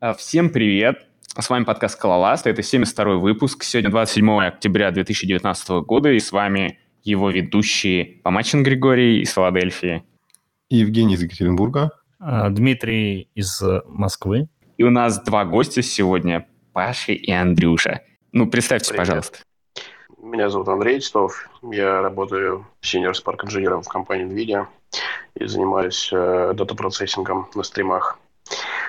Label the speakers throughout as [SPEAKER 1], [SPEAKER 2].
[SPEAKER 1] А, всем привет! С вами подкаст «Скалоласт». Это 72-й выпуск. Сегодня 27 октября 2019 года, и с вами его ведущие Помачин Григорий из Филадельфии.
[SPEAKER 2] Евгений из Екатеринбурга.
[SPEAKER 3] А, Дмитрий из э, Москвы.
[SPEAKER 1] И у нас два гостя сегодня, Паша и Андрюша. Ну, представьте, Привет. пожалуйста.
[SPEAKER 4] Меня зовут Андрей Титов. Я работаю senior Spark инженером в компании NVIDIA и занимаюсь э, дата-процессингом на стримах.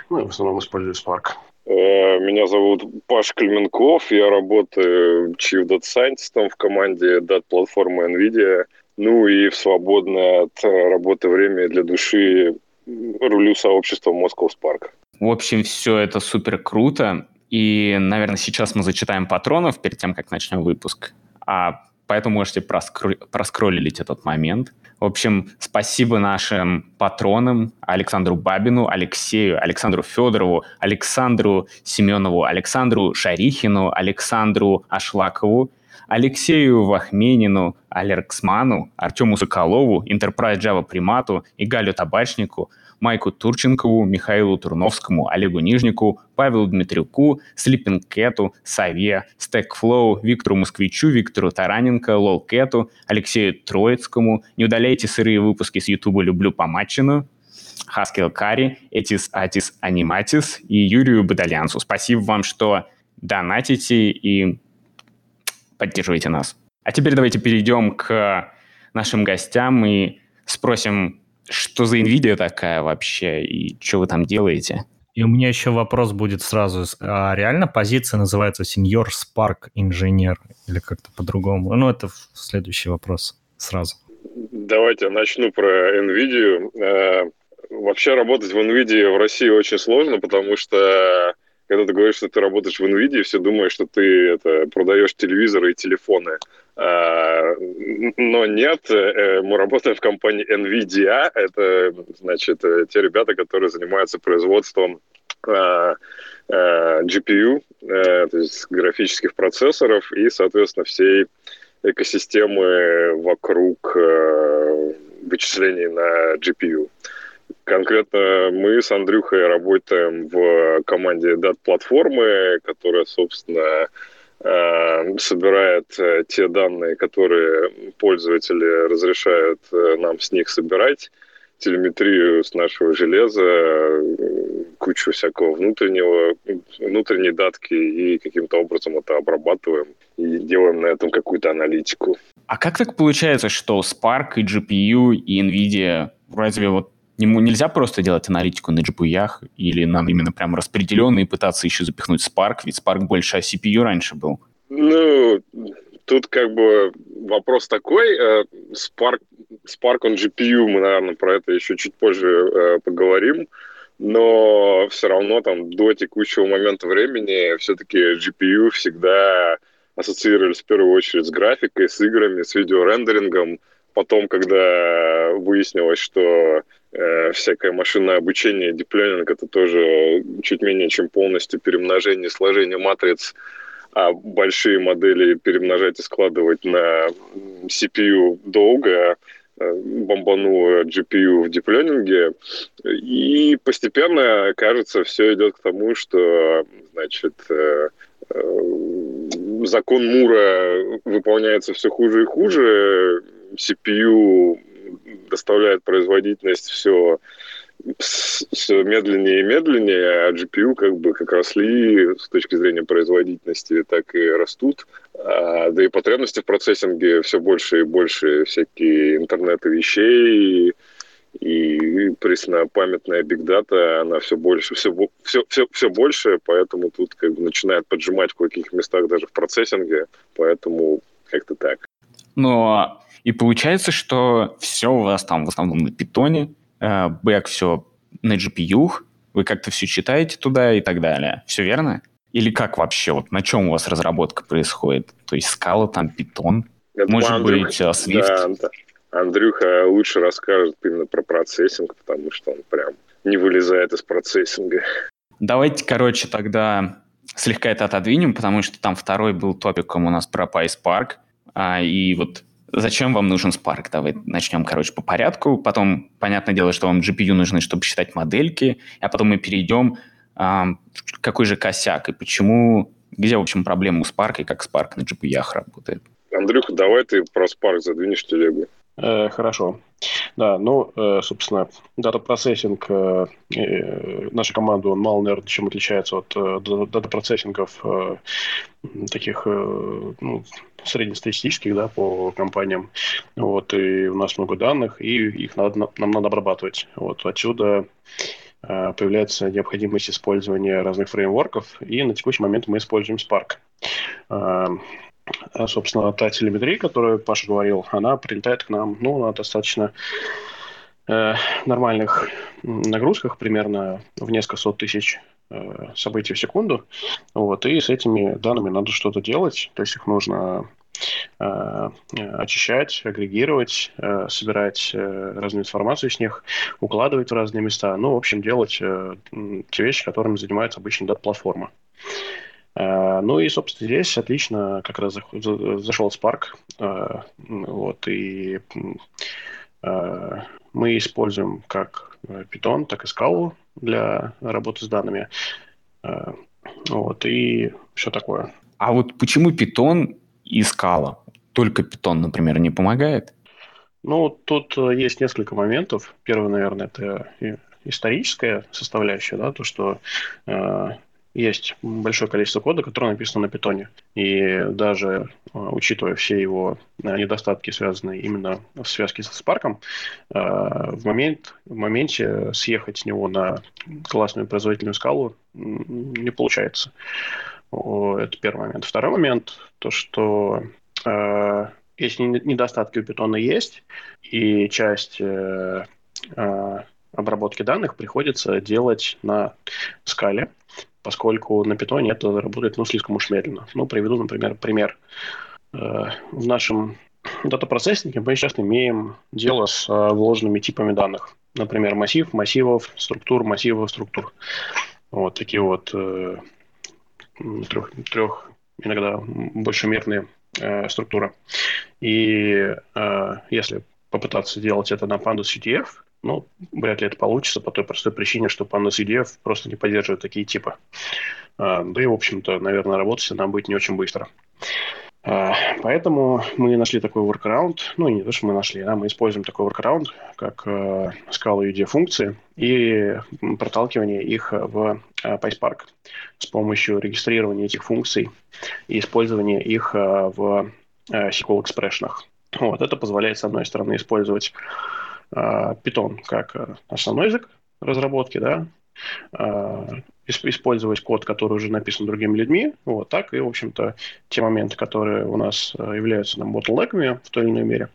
[SPEAKER 4] Ну, и в основном использую Spark.
[SPEAKER 5] Э, меня зовут Паш Клеменков, я работаю Chief Data Scientist в команде дат-платформы NVIDIA. Ну и в свободное от работы время для души рулю сообщества Moscow Spark.
[SPEAKER 1] В общем, все это супер круто. И, наверное, сейчас мы зачитаем патронов перед тем, как начнем выпуск. А поэтому можете проскро... проскроллить этот момент. В общем, спасибо нашим патронам Александру Бабину, Алексею, Александру Федорову, Александру Семенову, Александру Шарихину, Александру Ашлакову, Алексею Вахменину, Алерксману, Артему Соколову, Enterprise Java Примату и Галю Табачнику, Майку Турченкову, Михаилу Турновскому, Олегу Нижнику, Павелу Дмитрюку, Cat, Саве, Stackflow, Виктору Москвичу, Виктору Тараненко, Лолкету, Алексею Троицкому. Не удаляйте сырые выпуски с Ютуба «Люблю помаченную», Хаскел Кари, Этис Атис Аниматис и Юрию Бадалянцу. Спасибо вам, что донатите и поддерживаете нас. А теперь давайте перейдем к нашим гостям и спросим что за NVIDIA такая вообще и что вы там делаете?
[SPEAKER 3] И у меня еще вопрос будет сразу. А реально позиция называется Senior Spark инженер или как-то по-другому? Ну, это следующий вопрос сразу.
[SPEAKER 5] Давайте начну про NVIDIA. Э, вообще работать в NVIDIA в России очень сложно, потому что когда ты говоришь, что ты работаешь в NVIDIA, все думают, что ты это, продаешь телевизоры и телефоны. А, но нет, э, мы работаем в компании NVIDIA. Это, значит, э, те ребята, которые занимаются производством а, а, GPU, э, то есть графических процессоров и, соответственно, всей экосистемы вокруг вычислений на GPU. Конкретно мы с Андрюхой работаем в команде дат-платформы, которая, собственно, собирает э, те данные, которые пользователи разрешают э, нам с них собирать, телеметрию с нашего железа, кучу всякого внутреннего, внутренней датки и каким-то образом это обрабатываем и делаем на этом какую-то аналитику.
[SPEAKER 1] А как так получается, что Spark и GPU и NVIDIA разве вот Ему нельзя просто делать аналитику на GPU, или нам именно прям распределенно и пытаться еще запихнуть Spark, ведь Spark больше о CPU раньше был.
[SPEAKER 5] Ну, тут как бы вопрос такой. Э, Spark, Spark on GPU, мы, наверное, про это еще чуть позже э, поговорим. Но все равно там до текущего момента времени все-таки GPU всегда ассоциировались в первую очередь с графикой, с играми, с видеорендерингом. Потом, когда выяснилось, что всякое машинное обучение, диплёнинг, это тоже чуть менее чем полностью перемножение, сложение матриц, а большие модели перемножать и складывать на CPU долго, э, бомбануло GPU в диплёнинге, и постепенно, кажется, все идет к тому, что, значит, э, э, закон Мура выполняется все хуже и хуже, CPU доставляет производительность все, все медленнее и медленнее, а GPU как бы как росли с точки зрения производительности, так и растут. А, да и потребности в процессинге все больше и больше, всякие интернеты вещей, и преснопамятная бигдата, она все больше, все, все, все, все больше, поэтому тут как бы начинает поджимать в каких местах даже в процессинге, поэтому как-то так.
[SPEAKER 1] Но и получается, что все у вас там в основном на питоне, э, бэк все на GPU, вы как-то все читаете туда и так далее. Все верно? Или как вообще? Вот на чем у вас разработка происходит? То есть скала, там, питон? Это Может Андрюха, быть, э, Swift?
[SPEAKER 5] Да, Андрюха лучше расскажет именно про процессинг, потому что он прям не вылезает из процессинга.
[SPEAKER 1] Давайте, короче, тогда слегка это отодвинем, потому что там второй был топиком у нас про PySpark, а, и вот Зачем вам нужен Spark? Давай начнем, короче, по порядку. Потом, понятное дело, что вам GPU нужны, чтобы считать модельки. А потом мы перейдем какой же косяк и почему, где, в общем, проблема у Spark и как Spark на GPU работает?
[SPEAKER 5] Андрюха, давай ты про Spark задвинешь телегу.
[SPEAKER 4] Э, хорошо. Да, ну, э, собственно, дата-процессинг, э, наша команда, он мало, наверное, чем отличается от дата-процессингов таких ну, среднестатистических, да, по компаниям. Вот, и у нас много данных, и их надо, нам надо обрабатывать. Вот, отсюда появляется необходимость использования разных фреймворков, и на текущий момент мы используем Spark. А, собственно, та телеметрия, которую Паша говорил, она прилетает к нам ну, на достаточно э, нормальных нагрузках, примерно в несколько сот тысяч э, событий в секунду. Вот, и с этими данными надо что-то делать, то есть их нужно э, очищать, агрегировать, э, собирать э, разную информацию с них, укладывать в разные места. Ну, в общем, делать э, те вещи, которыми занимается обычно дат-платформа. Э, ну и, собственно, здесь отлично как раз зашел Spark. Э, вот, и э, мы используем как Python, так и Scala для работы с данными. Вот, и все такое.
[SPEAKER 1] А вот почему Python и Scala? Только Python, например, не помогает?
[SPEAKER 4] Ну, тут есть несколько моментов. Первый, наверное, это историческая составляющая, да, то, что есть большое количество кода, которое написано на питоне. И даже а, учитывая все его а, недостатки, связанные именно в связке со Spark, а, в, момент, в моменте съехать с него на классную производительную скалу не получается. Это первый момент. Второй момент, то что если недостатки у питона есть, и часть э, обработки данных приходится делать на скале, поскольку на питоне это работает ну, слишком уж медленно. Ну, приведу, например, пример. Э, в нашем дата-процессинге мы сейчас имеем дело с э, вложенными типами данных. Например, массив, массивов, структур, массивов, структур. Вот такие вот э, трех, трех иногда большемерные структуры. И если попытаться делать это на Pandas UTF, ну, вряд ли это получится по той простой причине, что Pandas EDF просто не поддерживает такие типы. А, да и, в общем-то, наверное, работать нам будет не очень быстро. А, поэтому мы нашли такой workaround, ну, не то, что мы нашли, а мы используем такой workaround, как uh, Scala UD функции и проталкивание их в uh, PySpark с помощью регистрирования этих функций и использования их uh, в SQL Expression. Вот, это позволяет, с одной стороны, использовать Python как э, основной язык разработки, да, а, использовать код, который уже написан другими людьми, вот так, и, в общем-то, те моменты, которые у нас э, являются нам ботлнеками в той или иной мере,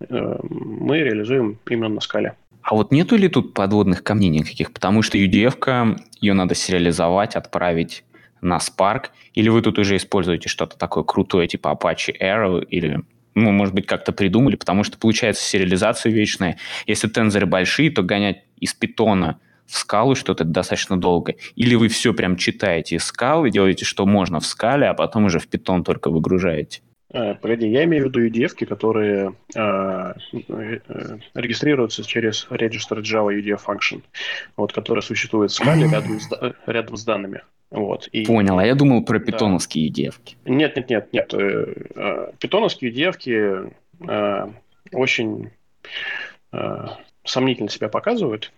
[SPEAKER 4] э, мы реализуем именно на скале.
[SPEAKER 1] А вот нету ли тут подводных камней никаких? Потому что UDF, ее надо сериализовать, отправить на Spark, или вы тут уже используете что-то такое крутое, типа Apache Arrow, или ну, может быть, как-то придумали, потому что получается сериализация вечная. Если тензоры большие, то гонять из питона в скалу что-то достаточно долго. Или вы все прям читаете из скалы, делаете, что можно в скале, а потом уже в питон только выгружаете.
[SPEAKER 4] А, погоди, я имею в виду UDF, которые а, э, регистрируются через Register Java UDF Function, вот, которая существует в скале рядом с, рядом с данными. Вот,
[SPEAKER 1] и, Понял, а я думал про питоновские да. девки.
[SPEAKER 4] Нет, нет, нет, нет. Э, э, питоновские девки э, очень сомнительно себя показывают.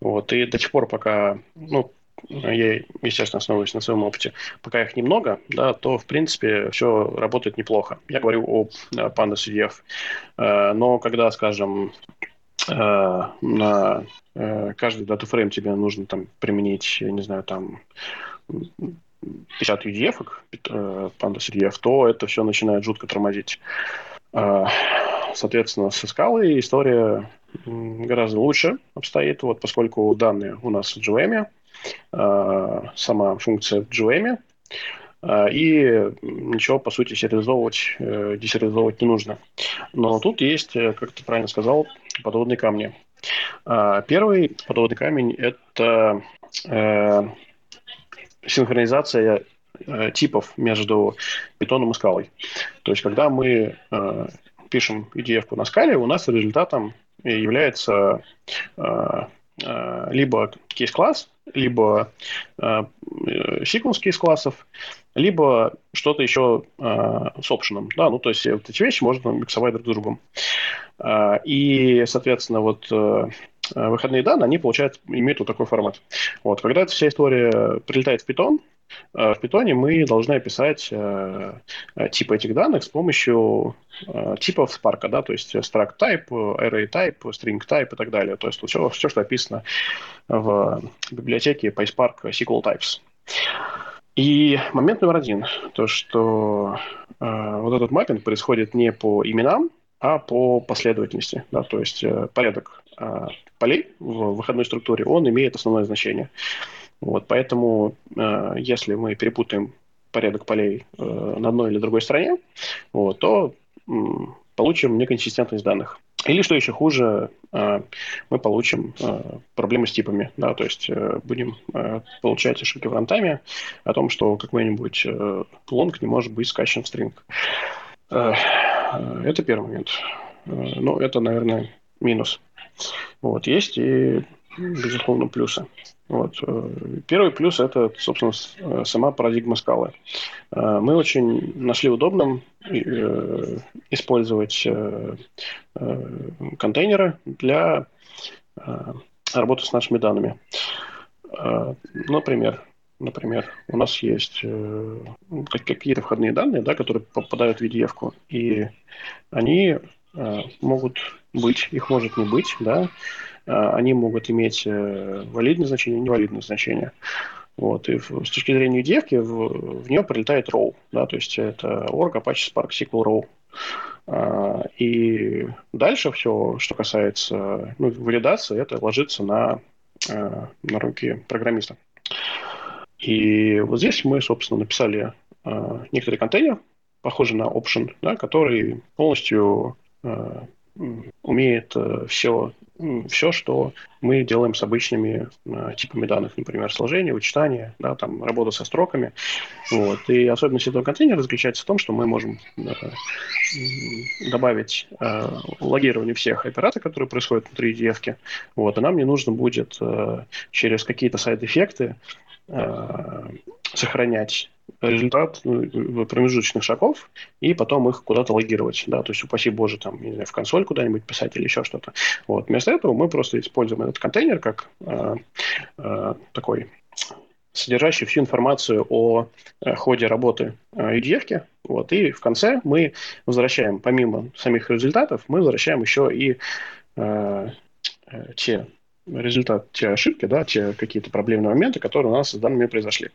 [SPEAKER 4] Вот, и до тех пор, пока, ну, я, естественно, основываюсь на своем опыте, пока их немного, да, то, в принципе, все работает неплохо. Я говорю о Pandas UDF. Но когда, скажем, на каждый датафрейм тебе нужно там применить, я не знаю, там 50 UDF, Pandas UDF, то это все начинает жутко тормозить. А, соответственно, со скалой история гораздо лучше обстоит, вот, поскольку данные у нас в GVM, а, сама функция в GVM, а, и ничего, по сути, сериализовывать, э, десериализовывать не нужно. Но тут есть, э, как ты правильно сказал, подводные камни. Первый подводный камень – это э, синхронизация э, типов между питоном и скалой. То есть, когда мы э, пишем UDF на скале, у нас результатом является э, э, либо кейс-класс, либо э, sequence кейс-классов, либо что-то еще э, с опшеном. Да, ну, то есть вот эти вещи можно миксовать друг с другом. Э, и, соответственно, вот э, выходные данные, они, получают, имеют вот такой формат. Вот, когда эта вся история прилетает в Python, Э, в Python мы должны описать э, э, типы этих данных с помощью типов Spark, да, то есть struct type, array type, string type и так далее. То есть все, все что описано в библиотеке PySpark SQL Types. И момент номер один, то что э, вот этот маппинг происходит не по именам, а по последовательности. Да, то есть э, порядок э, полей в выходной структуре, он имеет основное значение. Вот, поэтому, э, если мы перепутаем порядок полей э, на одной или другой стороне, вот, то э, получим неконсистентность данных. Или, что еще хуже, э, мы получим э, проблемы с типами. Да, то есть э, будем э, получать ошибки в рантайме о том, что какой-нибудь э, лонг не может быть скачан в стринг. Э, э, это первый момент. Э, ну, это, наверное, минус. Вот, есть и, безусловно, плюсы. Вот. Э, первый плюс – это, собственно, э, сама парадигма скалы. Э, мы очень нашли удобным использовать контейнеры для работы с нашими данными. Например, например, у нас есть какие-то входные данные, да, которые попадают в VDF-ку, и они могут быть, их может не быть, да, а, они могут иметь э, валидное значение невалидное значение. Вот. И с точки зрения девки в, в нее прилетает row, да, то есть это org, Apache Spark, SQL row. И дальше все, что касается ну, валидации, это ложится на, э, на руки программиста. И вот здесь мы, собственно, написали э, некоторый контейнер, похожий на option, да, который полностью умеет все все, что мы делаем с обычными э, типами данных, например, сложение, вычитание, да, там, работа со строками. Вот. И особенность этого контейнера заключается в том, что мы можем э, добавить э, логирование всех операций, которые происходят внутри EDF. Вот. И нам не нужно будет э, через какие-то сайд-эффекты э, сохранять результат ну, промежуточных шагов и потом их куда-то логировать. Да, то есть, упаси боже, там, не знаю, в консоль куда-нибудь писать или еще что-то. Вот. Вместо этого мы просто используем этот контейнер как э, э, такой содержащий всю информацию о э, ходе работы э. Вот, и в конце мы возвращаем, помимо самих результатов, мы возвращаем еще и э, э те результат, те ошибки, да, те какие-то проблемные моменты, которые у нас с данными произошли.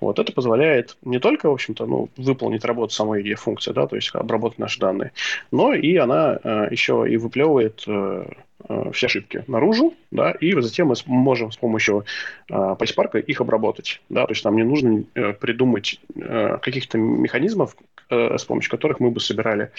[SPEAKER 4] Вот это позволяет не только, в общем-то, ну, выполнить работу самой EDF-функции, да, то есть обработать наши данные, но и она э, еще и выплевывает э, э, все ошибки наружу, да, и затем мы можем с помощью э, PySpark их обработать, да, то есть нам не нужно э, придумать э, каких-то механизмов, э, с помощью которых мы бы собирали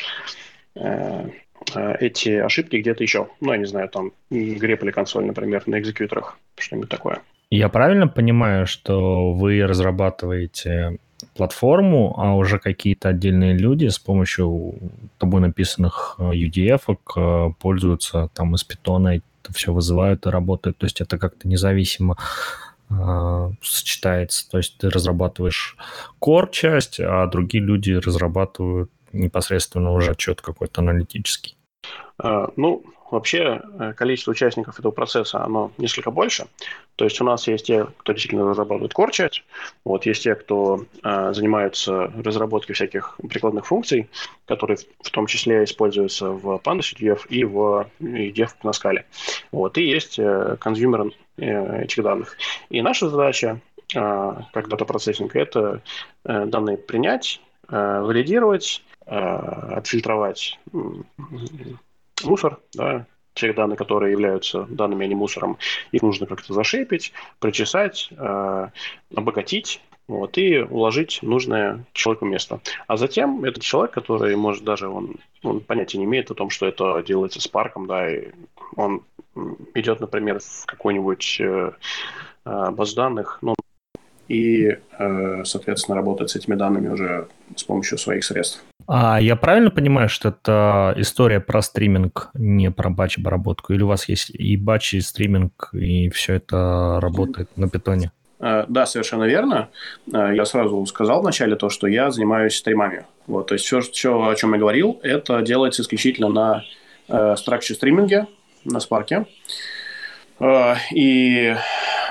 [SPEAKER 4] Э, эти ошибки где-то еще. Ну, я не знаю, там греб или консоль, например, на экзекьюторах, что-нибудь такое.
[SPEAKER 3] Я правильно понимаю, что вы разрабатываете платформу, а уже какие-то отдельные люди с помощью тобой написанных э, UDF э, пользуются там из питона, это все вызывают и работают. То есть это как-то независимо э, сочетается. То есть ты разрабатываешь core часть, а другие люди разрабатывают непосредственно уже отчет какой-то аналитический?
[SPEAKER 4] А, ну, вообще э, количество участников этого процесса, оно несколько больше. То есть у нас есть те, кто действительно разрабатывает core вот, есть те, кто э, занимаются разработкой всяких прикладных функций, которые в том числе используются в Pandas UDF и в UDF на скале. Вот, и есть э, consumer э, этих данных. И наша задача э, как дата-процессинг – это э, данные принять, э, валидировать, Э, отфильтровать мусор, да, тех данных, которые являются данными, а не мусором, их нужно как-то зашейпить, причесать, э, обогатить, вот, и уложить нужное человеку место. А затем этот человек, который, может, даже он, он понятия не имеет о том, что это делается с парком, да, и он идет, например, в какой-нибудь э, э баз данных, ну, и, э, соответственно, работать с этими данными уже с помощью своих средств.
[SPEAKER 3] А я правильно понимаю, что это история про стриминг, не про батч-обработку? Или у вас есть и батч, и стриминг, и все это работает на питоне?
[SPEAKER 4] Э, да, совершенно верно. Э, я сразу сказал вначале то, что я занимаюсь стримами. Вот, то есть все, все, о чем я говорил, это делается исключительно на э, structure стриминге, на спарке. Э, и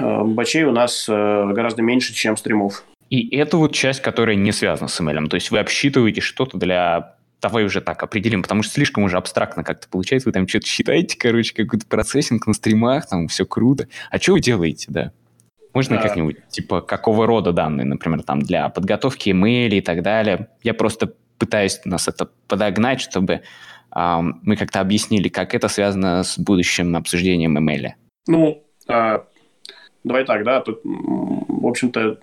[SPEAKER 4] э, бачей у нас э, гораздо меньше, чем стримов.
[SPEAKER 1] И это вот часть, которая не связана с ML. То есть вы обсчитываете что-то для давай уже так определим, потому что слишком уже абстрактно как-то получается, вы там что-то считаете, короче, какой-то процессинг на стримах, там все круто. А что вы делаете, да? Можно а... как-нибудь, типа, какого рода данные, например, там, для подготовки email и так далее. Я просто пытаюсь нас это подогнать, чтобы э, мы как-то объяснили, как это связано с будущим обсуждением email.
[SPEAKER 4] Ну, э, давай так, да, тут, в общем-то,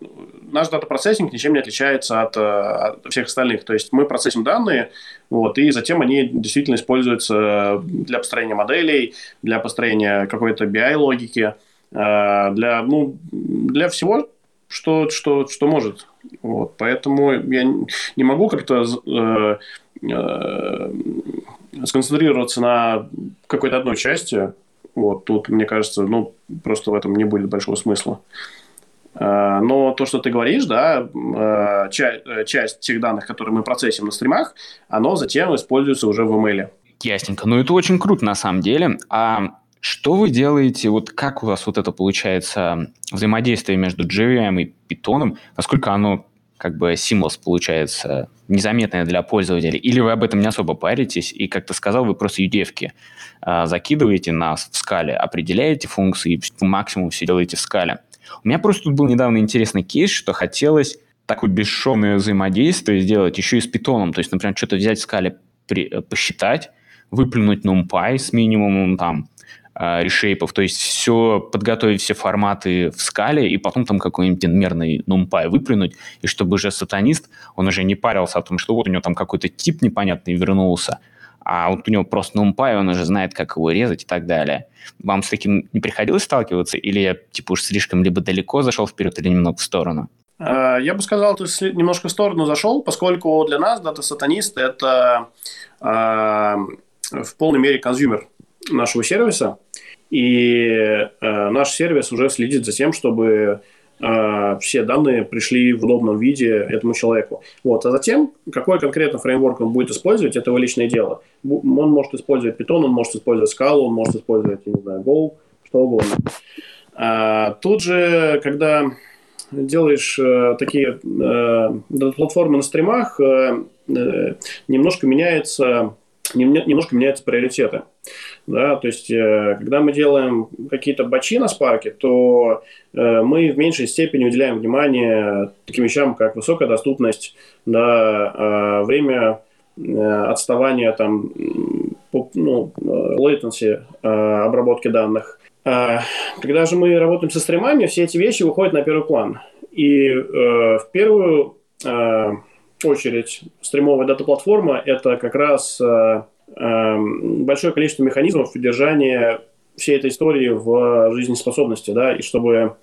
[SPEAKER 4] наш дата-процессинг ничем не отличается от, от всех остальных. То есть мы процессим данные, вот, и затем они действительно используются для построения моделей, для построения какой-то BI-логики, э, для, ну, для всего, что, что, что может. Вот, поэтому я не могу как-то э, э, сконцентрироваться на какой-то одной части, вот тут, мне кажется, ну, просто в этом не будет большого смысла. А, но то, что ты говоришь, да, а, часть тех данных, которые мы процессим на стримах, оно затем используется уже в email.
[SPEAKER 1] Ясненько. Ну, это очень круто на самом деле. А что вы делаете, вот как у вас вот это получается взаимодействие между JVM и Python? Насколько оно как бы seamless получается, незаметное для пользователя, или вы об этом не особо паритесь, и, как ты сказал, вы просто UDF-ки э, закидываете нас в скале, определяете функции, и по максимуму все делаете в скале. У меня просто тут был недавно интересный кейс, что хотелось такое бесшовное взаимодействие сделать еще и с питоном, то есть, например, что-то взять в скале, при, э, посчитать, выплюнуть NumPy с минимумом там решейпов, то есть все, подготовить все форматы в скале и потом там какой-нибудь инмерный NumPy выплюнуть, и чтобы уже scientist, он уже не парился о том, что вот у него там какой-то тип непонятный вернулся, а вот у него просто NumPy, он уже знает, как его резать и так далее. Вам с таким не приходилось сталкиваться, или я типа уж слишком либо далеко зашел вперед, или немного в сторону?
[SPEAKER 4] А, я бы сказал, ты немножко в сторону зашел, поскольку для нас дата-сатанист – это э, в полной мере consumer нашего сервиса. И э, наш сервис уже следит за тем, чтобы э, все данные пришли в удобном виде этому человеку. Вот. А затем, какой конкретно фреймворк он будет использовать, это его личное дело. Он может использовать Python, он может использовать Scala, он может использовать, я не знаю, Go, что угодно. А, тут же, когда делаешь э, такие э, платформы на стримах, э, э, немножко меняется немножко меняются приоритеты. Да, то есть, э, когда мы делаем какие-то бачи на спарке, то э, мы в меньшей степени уделяем внимание таким вещам, как высокая доступность, да, э, время отставания, там, ну, latency обработки данных. Когда же мы работаем со стримами, все эти вещи выходят на первый план. И в первую очередь стримовая дата-платформа – это как раз э, э, большое количество механизмов поддержания всей этой истории в жизнеспособности, да, и чтобы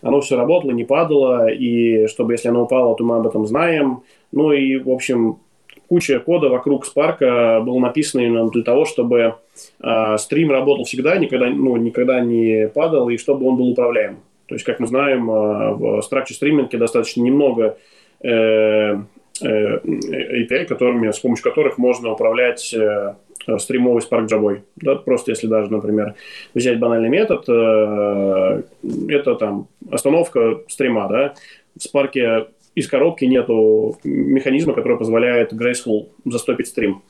[SPEAKER 4] оно все работало, не падало, и чтобы, если оно упало, то мы об этом знаем. Ну и, в общем, куча кода вокруг Spark был написано именно для того, чтобы э, стрим работал всегда, никогда, ну, никогда не падал, и чтобы он был управляем. То есть, как мы знаем, э, в Structure стриминге достаточно немного Э, API, которыми, с помощью которых можно управлять э, стримовый Spark Java. Да, просто если даже, например, взять банальный метод, э, это там остановка стрима, да, в Spark из коробки нету механизма, который позволяет graceful застопить стрим.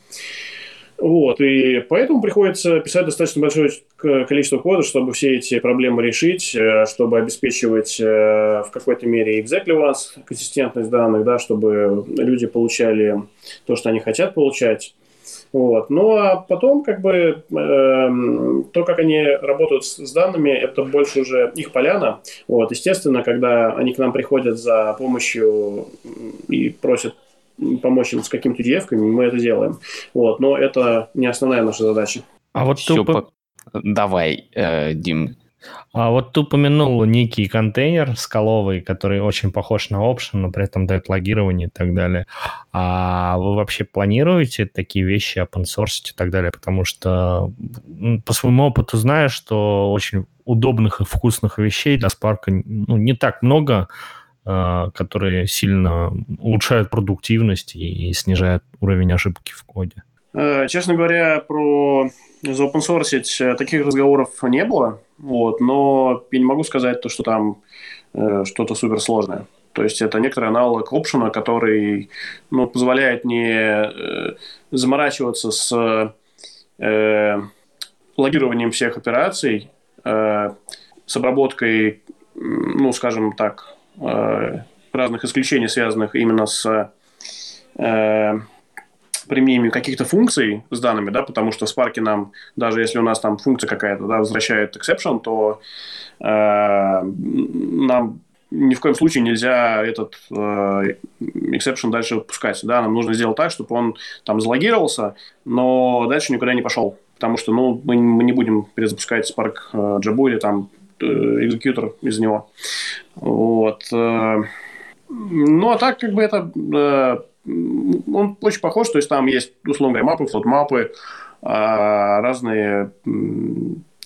[SPEAKER 4] Вот, и поэтому приходится писать достаточно большое количество кода, чтобы все эти проблемы решить, э, чтобы обеспечивать э, в какой-то мере exactly консистентность данных, да, чтобы люди получали то, что они хотят получать. Вот. Ну а потом, как бы, э, то, как они работают с, с данными, это больше уже их поляна. Вот. Естественно, когда они к нам приходят за помощью и просят помочь им с какими-то девками, мы это делаем. Вот, но это не основная наша задача.
[SPEAKER 1] А вот Все, по... давай, э, Дим,
[SPEAKER 3] А вот ты упомянул некий контейнер скаловый, который очень похож на Option, но при этом дает логирование и так далее. А вы вообще планируете такие вещи open source и так далее? Потому что по своему опыту знаю, что очень удобных и вкусных вещей для Spark ну, не так много, которые сильно улучшают продуктивность и снижают уровень ошибки в коде.
[SPEAKER 4] Э, честно говоря, про заопенсорсить э, таких разговоров не было, вот, но я не могу сказать то, что там э, что-то суперсложное. То есть это некоторый аналог опшена, который ну, позволяет не э, заморачиваться с э, логированием всех операций, э, с обработкой, ну, скажем так, э, разных исключений, связанных именно с э, применением каких-то функций с данными, да, потому что в Spark нам, даже если у нас там функция какая-то да, возвращает exception, то э, нам ни в коем случае нельзя этот э, exception дальше выпускать. Да? Нам нужно сделать так, чтобы он там залогировался, но дальше никуда не пошел. Потому что ну, мы, мы не будем перезапускать Spark э, Jaboo или там э, экзекьютор из него. Вот. Э, ну, а так, как бы это э, он очень похож, то есть там есть, говоря, мапы, флот-мапы, а, разные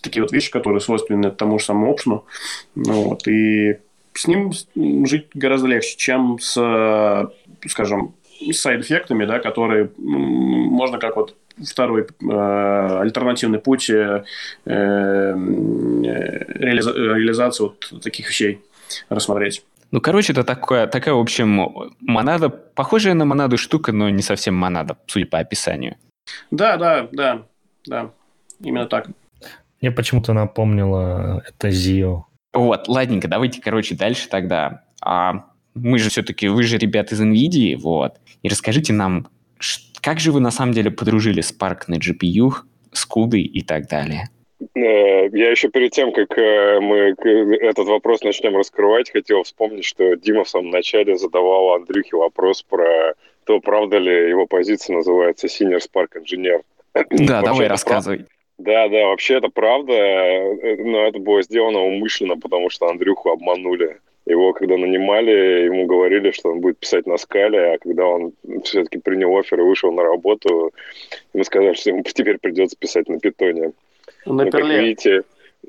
[SPEAKER 4] такие вот вещи, которые свойственны тому же самому опшену. Ну, вот, и с ним жить гораздо легче, чем с, скажем, с сайд-эффектами, да, которые можно как вот второй э, альтернативный путь э, э, реализа- реализации вот таких вещей рассмотреть.
[SPEAKER 1] Ну, короче, это такое, такая, в общем, монада, похожая на монаду штука, но не совсем монада, судя по описанию.
[SPEAKER 4] Да, да, да, да, именно так.
[SPEAKER 3] Мне почему-то напомнило это Зио.
[SPEAKER 1] Вот, ладненько, давайте, короче, дальше тогда. А мы же все-таки, вы же ребята из NVIDIA, вот. И расскажите нам, как же вы на самом деле подружили Spark на GPU, с CUDA и так далее?
[SPEAKER 5] Э, я еще перед тем, как э, мы этот вопрос начнем раскрывать, хотел вспомнить, что Дима в самом начале задавал Андрюхе вопрос про то, правда ли его позиция называется Senior Spark Engineer.
[SPEAKER 1] Да, давай рассказывай.
[SPEAKER 5] Да, да, вообще это правда, э, но это было сделано умышленно, потому что Андрюху обманули. Его, когда нанимали, ему говорили, что он будет писать на скале, а когда он все-таки принял офер и вышел на работу, ему сказали, что ему теперь придется писать на питоне.
[SPEAKER 4] На ну, перле.
[SPEAKER 5] Как видите,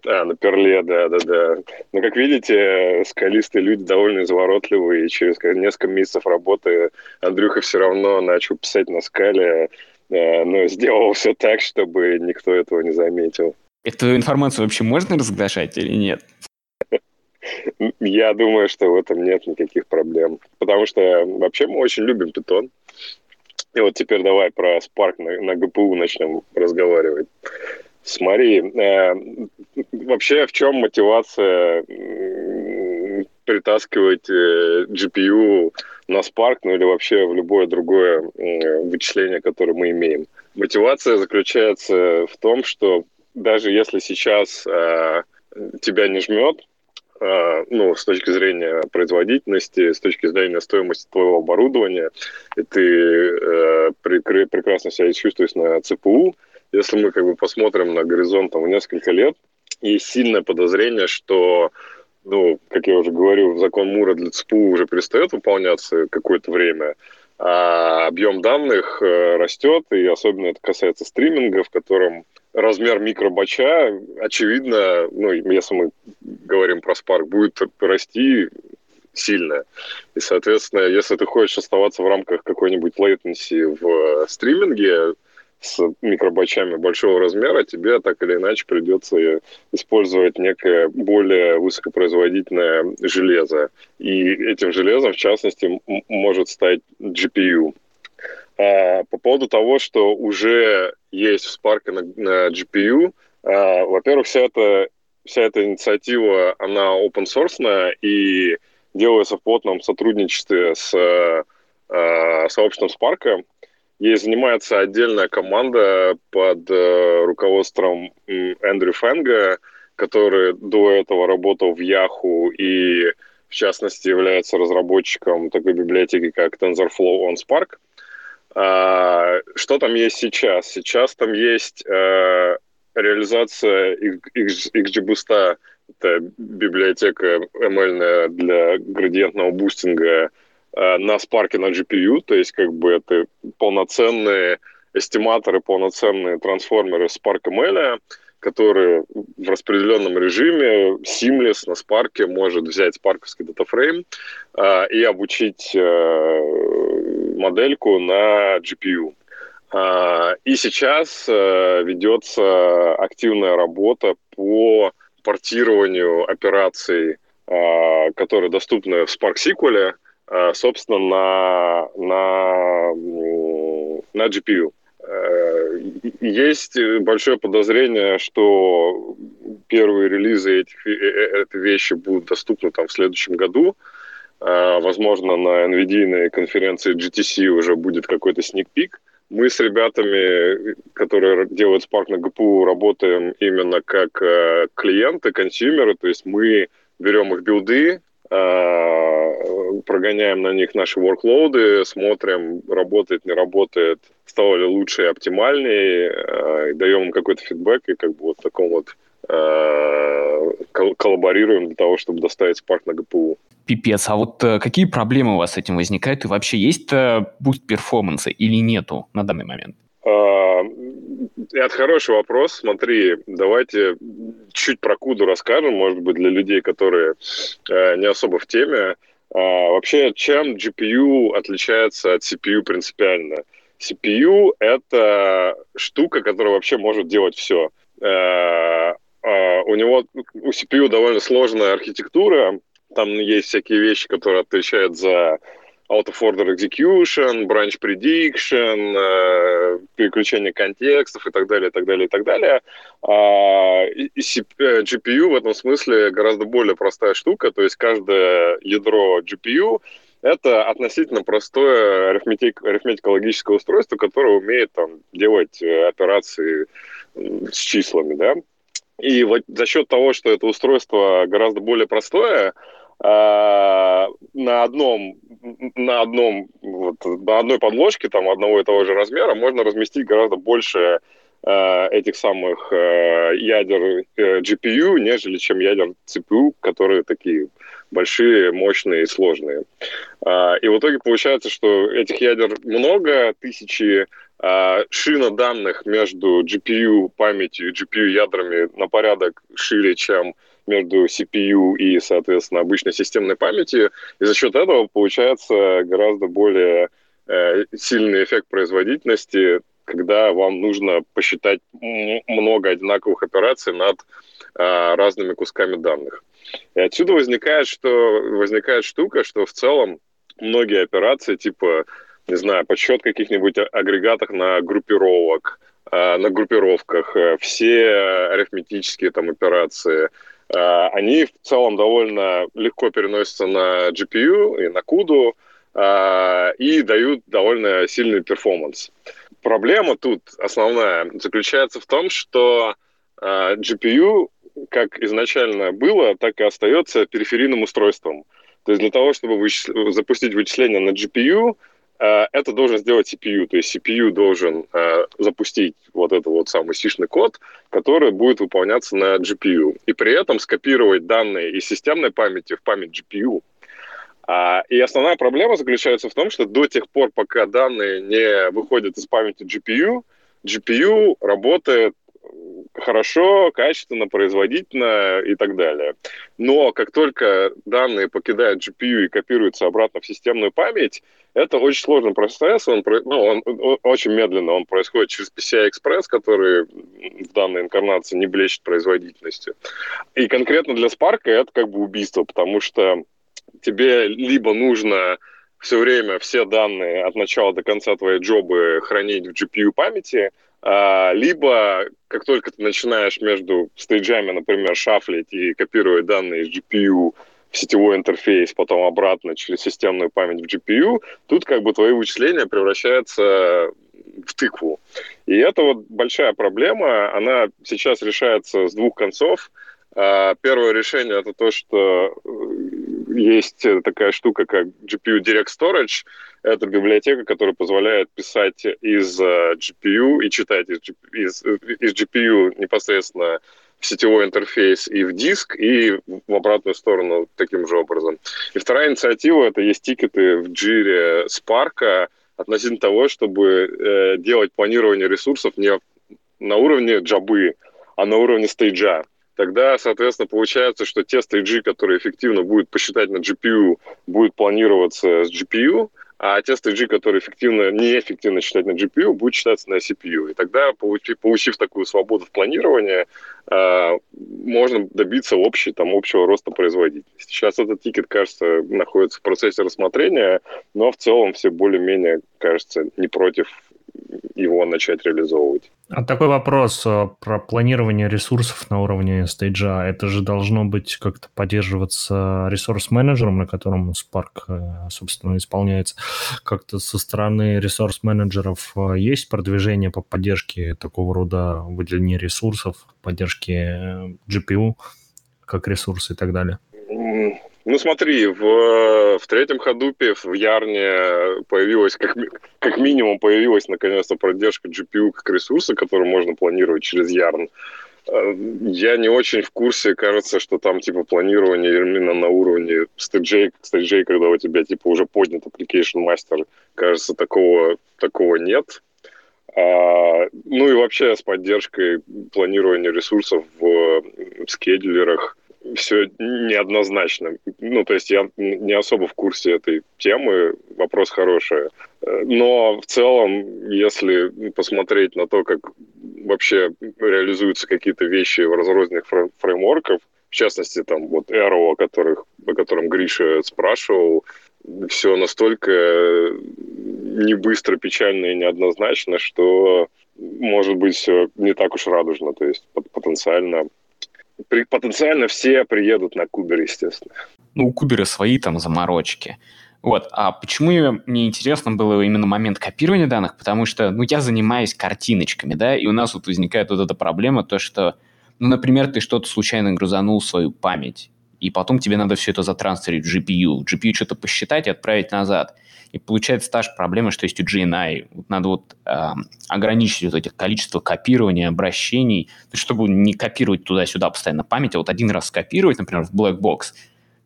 [SPEAKER 5] а, на перле, да, да, да. Но, как видите, скалистые люди довольно изворотливые, и через несколько месяцев работы Андрюха все равно начал писать на скале, э, но сделал все так, чтобы никто этого не заметил.
[SPEAKER 1] Эту информацию вообще можно разглашать или нет?
[SPEAKER 5] Я думаю, что в этом нет никаких проблем. Потому что вообще мы очень любим питон. И вот теперь давай про Spark на, на GPU начнем разговаривать. Смотри, э, вообще в чем мотивация притаскивать э, GPU на Spark, ну или вообще в любое другое э, вычисление, которое мы имеем? Мотивация заключается в том, что даже если сейчас э, тебя не жмет, ну, с точки зрения производительности, с точки зрения стоимости твоего оборудования, и ты э, прекрасно себя чувствуешь на ЦПУ, если мы как бы посмотрим на горизонт там, в несколько лет, есть сильное подозрение, что, ну, как я уже говорил, закон Мура для ЦПУ уже перестает выполняться какое-то время, а объем данных э, растет, и особенно это касается стриминга, в котором размер микробача, очевидно, ну, если мы говорим про Spark, будет расти сильно. И, соответственно, если ты хочешь оставаться в рамках какой-нибудь latency в стриминге, с микробачами большого размера, тебе так или иначе придется использовать некое более высокопроизводительное железо. И этим железом, в частности, может стать GPU. А по поводу того, что уже есть в Spark на, на GPU, а, во-первых, вся эта, вся эта инициатива, она open source и делается в плотном сотрудничестве с а, сообществом Spark. Ей занимается отдельная команда под э, руководством Эндрю Фэнга, который до этого работал в Yahoo и, в частности, является разработчиком такой библиотеки, как TensorFlow on Spark. А, что там есть сейчас? Сейчас там есть э, реализация XGBoost это библиотека ML для градиентного бустинга на Spark на GPU, то есть как бы это полноценные эстиматоры, полноценные трансформеры Spark ML, которые в распределенном режиме seamless на Spark может взять спарковский датафрейм э, и обучить э, модельку на GPU. Э, и сейчас э, ведется активная работа по портированию операций, э, которые доступны в Spark SQL, э, собственно, на, на, на GPU. Э, есть большое подозрение, что первые релизы этих, этой вещи будут доступны там в следующем году. Возможно, на NVIDIA конференции GTC уже будет какой-то peek. Мы с ребятами, которые делают Spark на GPU, работаем именно как э, клиенты, консюмеры, то есть мы берем их билды, э, прогоняем на них наши workload, смотрим, работает, не работает, стало ли лучше и оптимальнее, э, даем им какой-то фидбэк и как бы вот в таком вот э, коллаборируем для того, чтобы доставить Spark на GPU.
[SPEAKER 1] Пипец. А вот э, какие проблемы у вас с этим возникают? И вообще есть э, boost performance а или нету на данный момент?
[SPEAKER 5] Это хороший вопрос. Смотри, давайте чуть про куду расскажем, может быть, для людей, которые э, не особо в теме. А, вообще, чем GPU отличается от CPU принципиально? CPU — это штука, которая вообще может делать все. А, а, у него, у CPU довольно сложная архитектура, там есть всякие вещи, которые отвечают за out of order execution, branch prediction, э, переключение контекстов и так далее, и так далее, и так далее. А, и, и GPU в этом смысле гораздо более простая штука, то есть каждое ядро GPU это относительно простое арифметик, арифметико-логическое устройство, которое умеет там, делать э, операции с числами, да. И вот за счет того, что это устройство гораздо более простое, на одном на одном вот, на одной подложке там одного и того же размера можно разместить гораздо больше э, этих самых э, ядер э, GPU, нежели чем ядер CPU, которые такие большие, мощные и сложные. Э, и в итоге получается, что этих ядер много, тысячи э, шина данных между GPU памятью и GPU ядрами на порядок шире, чем между CPU и, соответственно, обычной системной памятью, и за счет этого получается гораздо более э, сильный эффект производительности, когда вам нужно посчитать много одинаковых операций над э, разными кусками данных. И отсюда возникает, что, возникает штука, что в целом многие операции, типа, не знаю, подсчет каких-нибудь агрегатов на группировок, э, на группировках, э, все арифметические там операции, Э, они в целом довольно легко переносятся на GPU и на CUDA э, и дают довольно сильный перформанс. Проблема тут основная заключается в том, что э, GPU, как изначально было, так и остается периферийным устройством. То есть для того, чтобы вычис... запустить вычисление на GPU, Э, это должен сделать CPU. То есть CPU должен э, запустить вот этот вот самый сишный код, который будет выполняться на GPU. И при этом скопировать данные из системной памяти в память GPU. А, и основная проблема заключается в том, что до тех пор, пока данные не выходят из памяти GPU, GPU работает хорошо, качественно, производительно и так далее. Но как только данные покидают GPU и копируются обратно в системную память, это очень сложный процесс, он, ну, он, он очень медленно, он происходит через PCI-Express, который в данной инкарнации не блещет производительностью. И конкретно для Spark это как бы убийство, потому что тебе либо нужно все время все данные от начала до конца твоей джобы хранить в GPU памяти, либо, как только ты начинаешь между стейджами, например, шафлить и копировать данные из GPU в сетевой интерфейс, потом обратно через системную память в GPU, тут как бы твои вычисления превращаются в тыкву. И это вот большая проблема, она сейчас решается с двух концов. А, первое решение это то, что э, есть такая штука, как GPU Direct Storage, это библиотека, которая позволяет писать из э, GPU и читать из, из, из GPU непосредственно сетевой интерфейс и в диск, и в обратную сторону таким же образом. И вторая инициатива – это есть тикеты в джире Spark относительно того, чтобы э, делать планирование ресурсов не на уровне джабы, а на уровне стейджа тогда, соответственно, получается, что те стейджи, которые эффективно будет посчитать на GPU, будут планироваться с GPU, а те стейджи, которые эффективно, неэффективно считать на GPU, будут считаться на CPU. И тогда, получив, получив такую свободу в планировании, э, можно добиться общей, там, общего роста производительности. Сейчас этот тикет, кажется, находится в процессе рассмотрения, но в целом все более-менее, кажется, не против его начать реализовывать.
[SPEAKER 3] А такой вопрос э, про планирование ресурсов на уровне стейджа. Это же должно быть как-то поддерживаться ресурс-менеджером, на котором Spark, э, собственно, исполняется. Как-то со стороны ресурс-менеджеров э, есть продвижение по поддержке такого рода выделения ресурсов, поддержки GPU как ресурсы и так далее?
[SPEAKER 5] Ну смотри, в, в третьем ходупе в Ярне появилась, как, как минимум появилась наконец-то поддержка GPU как ресурса, который можно планировать через Ярн. Э, я не очень в курсе, кажется, что там типа планирование именно на уровне стейджей, стейджей, когда у тебя типа уже поднят application master, кажется, такого, такого нет. А, ну и вообще с поддержкой планирования ресурсов в скедлерах все неоднозначно. Ну, то есть я не особо в курсе этой темы, вопрос хороший. Но в целом, если посмотреть на то, как вообще реализуются какие-то вещи в разрозненных фреймворках, в частности, там вот Arrow, о, которых, о котором Гриша спрашивал, все настолько не быстро, печально и неоднозначно, что может быть все не так уж радужно. То есть потенциально при, потенциально все приедут на Кубер, естественно.
[SPEAKER 1] Ну, у Кубера свои там заморочки. Вот. А почему мне интересно было именно момент копирования данных? Потому что, ну, я занимаюсь картиночками, да, и у нас вот возникает вот эта проблема, то, что, ну, например, ты что-то случайно грузанул в свою память, и потом тебе надо все это затрансферить в GPU. GPU что-то посчитать и отправить назад. И получается та же проблема, что есть у GNI. Надо вот э, ограничить вот этих количество копирования, обращений, чтобы не копировать туда-сюда постоянно память, а вот один раз скопировать, например, в Black Box,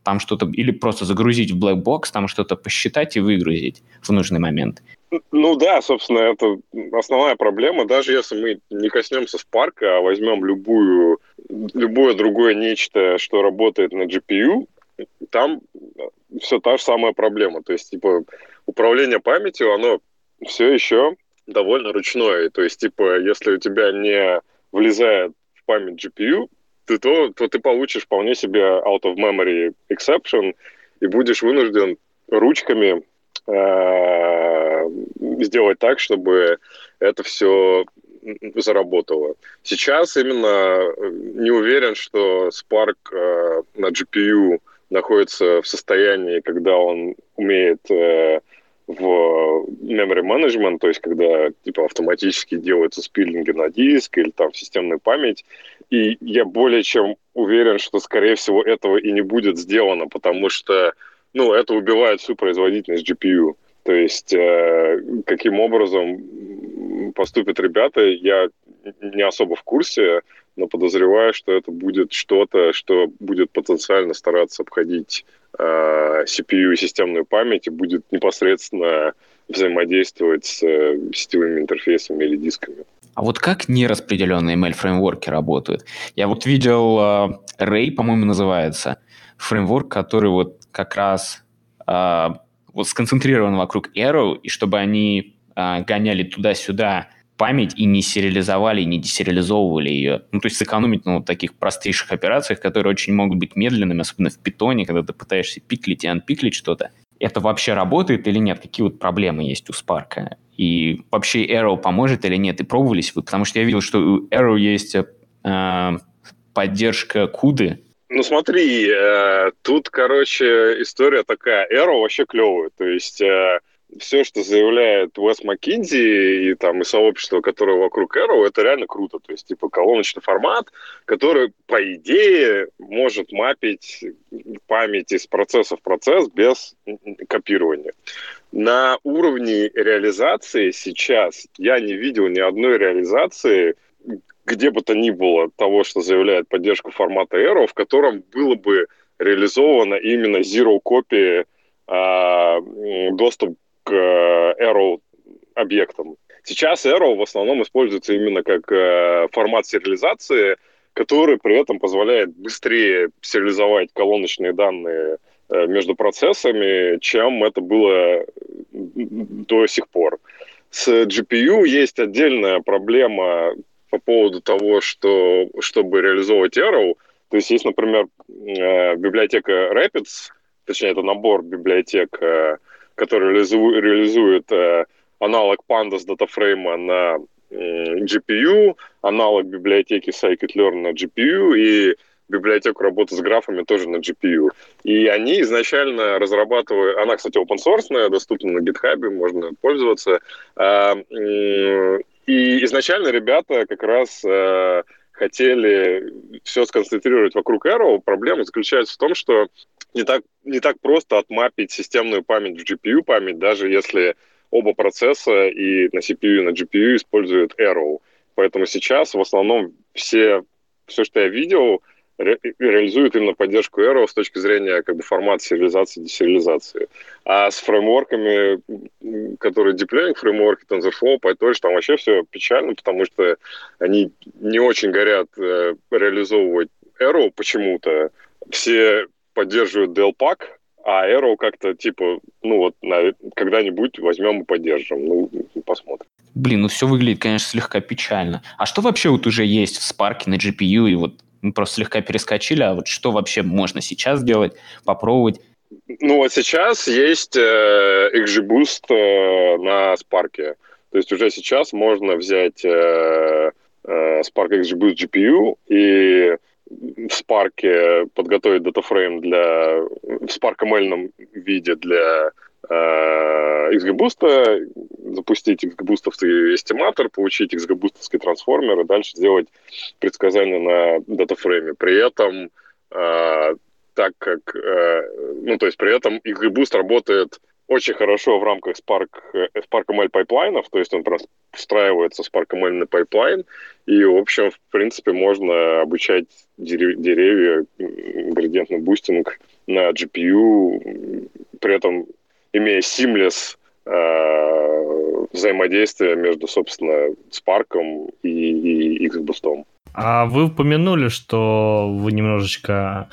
[SPEAKER 1] там что-то, или просто загрузить в Black Box, там что-то посчитать и выгрузить в нужный момент.
[SPEAKER 5] Ну да, собственно, это основная проблема. Даже если мы не коснемся Spark, а возьмем любую, любое другое нечто, что работает на GPU, там все та же самая проблема. То есть, типа, управление памятью, оно все еще довольно ручное. То есть, типа, если у тебя не влезает в память GPU, ты, то, то ты получишь вполне себе out of memory exception и будешь вынужден ручками сделать так, чтобы это все заработало. Сейчас именно э, не уверен, что Spark э, на GPU находится в состоянии, когда он умеет э, в memory management, то есть когда типа автоматически делаются спиллинги на диск или там в системную память. И я более чем уверен, что, скорее всего, этого и не будет сделано, потому что ну, это убивает всю производительность GPU. То есть э, каким образом поступят ребята, я не особо в курсе, но подозреваю, что это будет что-то, что будет потенциально стараться обходить э, CPU и системную память и будет непосредственно взаимодействовать с э, сетевыми интерфейсами или дисками.
[SPEAKER 1] А вот как нераспределенные ML-фреймворки работают? Я вот видел э, Ray, по-моему, называется, фреймворк, который вот как раз э, вот сконцентрирован вокруг Arrow, и чтобы они э, гоняли туда-сюда память и не сериализовали, не десериализовывали ее. Ну, то есть сэкономить на вот таких простейших операциях, которые очень могут быть медленными, особенно в питоне, когда ты пытаешься пиклить и анпиклить что-то. Это вообще работает или нет? Какие вот проблемы есть у Spark? И вообще Arrow поможет или нет? И пробовались вы? Потому что я видел, что у Arrow есть э, поддержка куды,
[SPEAKER 5] ну смотри, э, тут, короче, история такая. Arrow вообще клевая. То есть э, все, что заявляет Уэс Маккинзи и там и сообщество, которое вокруг Arrow, это реально круто. То есть, типа, колоночный формат, который, по идее, может мапить память из процесса в процесс без копирования. На уровне реализации сейчас я не видел ни одной реализации, где бы то ни было того, что заявляет поддержку формата Arrow, в котором было бы реализовано именно zero copy э, доступ к Arrow объектам. Сейчас Arrow в основном используется именно как э, формат сериализации, который при этом позволяет быстрее сериализовать колоночные данные э, между процессами, чем это было до сих пор. С GPU есть отдельная проблема по поводу того, что, чтобы реализовывать Arrow. То есть есть, например, э, библиотека Rapids, точнее, это набор библиотек, э, который реализует, реализует аналог Pandas датафрейма на GPU, аналог библиотеки Scikit-learn на GPU и библиотеку работы с графами тоже на GPU. И они изначально разрабатывают... Она, кстати, open source, доступна на GitHub, можно пользоваться. И изначально ребята как раз а, хотели все сконцентрировать вокруг Arrow. Проблема заключается в том, что не так, не так просто отмапить системную память в GPU память, даже если оба процесса и на CPU, и на GPU используют Arrow. Поэтому сейчас в основном все, все, что я видел, ре, реализуют именно поддержку Arrow с точки зрения как бы, формата сериализации десериализации. А с фреймворками, которые learning фреймворки, TensorFlow, PyTorch, там вообще все печально, потому что они не очень горят э, реализовывать Arrow почему-то. Все поддерживают DLPAC, а Arrow как-то типа, ну вот, когда-нибудь возьмем и поддержим. Ну, посмотрим.
[SPEAKER 1] Блин, ну все выглядит, конечно, слегка печально. А что вообще вот уже есть в Spark на GPU? И вот мы просто слегка перескочили, а вот что вообще можно сейчас делать, попробовать?
[SPEAKER 5] Ну вот сейчас есть э, XGBoost э, на Spark. То есть уже сейчас можно взять э, э, Spark XGBoost GPU и в Spark подготовить датафрейм для в Spark ML виде для XGBoost, запустить XGBoost эстиматор, получить XGBoost трансформер и дальше сделать предсказания на датафрейме. При этом э, так как, э, ну, то есть при этом XGBoost работает очень хорошо в рамках Spark, э, Spark ML пайплайнов, то есть он просто встраивается в Spark ML пайплайн, и, в общем, в принципе, можно обучать деревья, градиентный бустинг на GPU, при этом имея seamless э, взаимодействие между, собственно, Spark и, и XGBoost.
[SPEAKER 3] А вы упомянули, что вы немножечко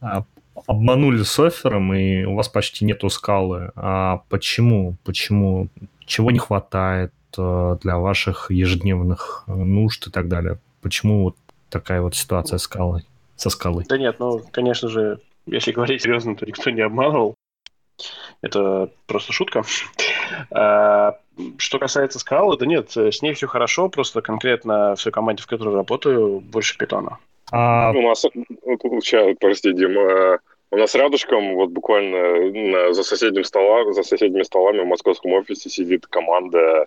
[SPEAKER 3] а, обманули софером, и у вас почти нету скалы. А почему? Почему? Чего не хватает э, для ваших ежедневных нужд и так далее? Почему вот такая вот ситуация скалы, со скалой?
[SPEAKER 4] Да нет, ну, конечно же, если говорить серьезно, то никто не обманывал. Это просто шутка. А, что касается скалы, да нет, с ней все хорошо, просто конкретно в той команде, в которой работаю, больше питона.
[SPEAKER 5] А... У нас, прости, Дима, у нас рядышком, вот буквально за соседним столом, за соседними столами в московском офисе сидит команда,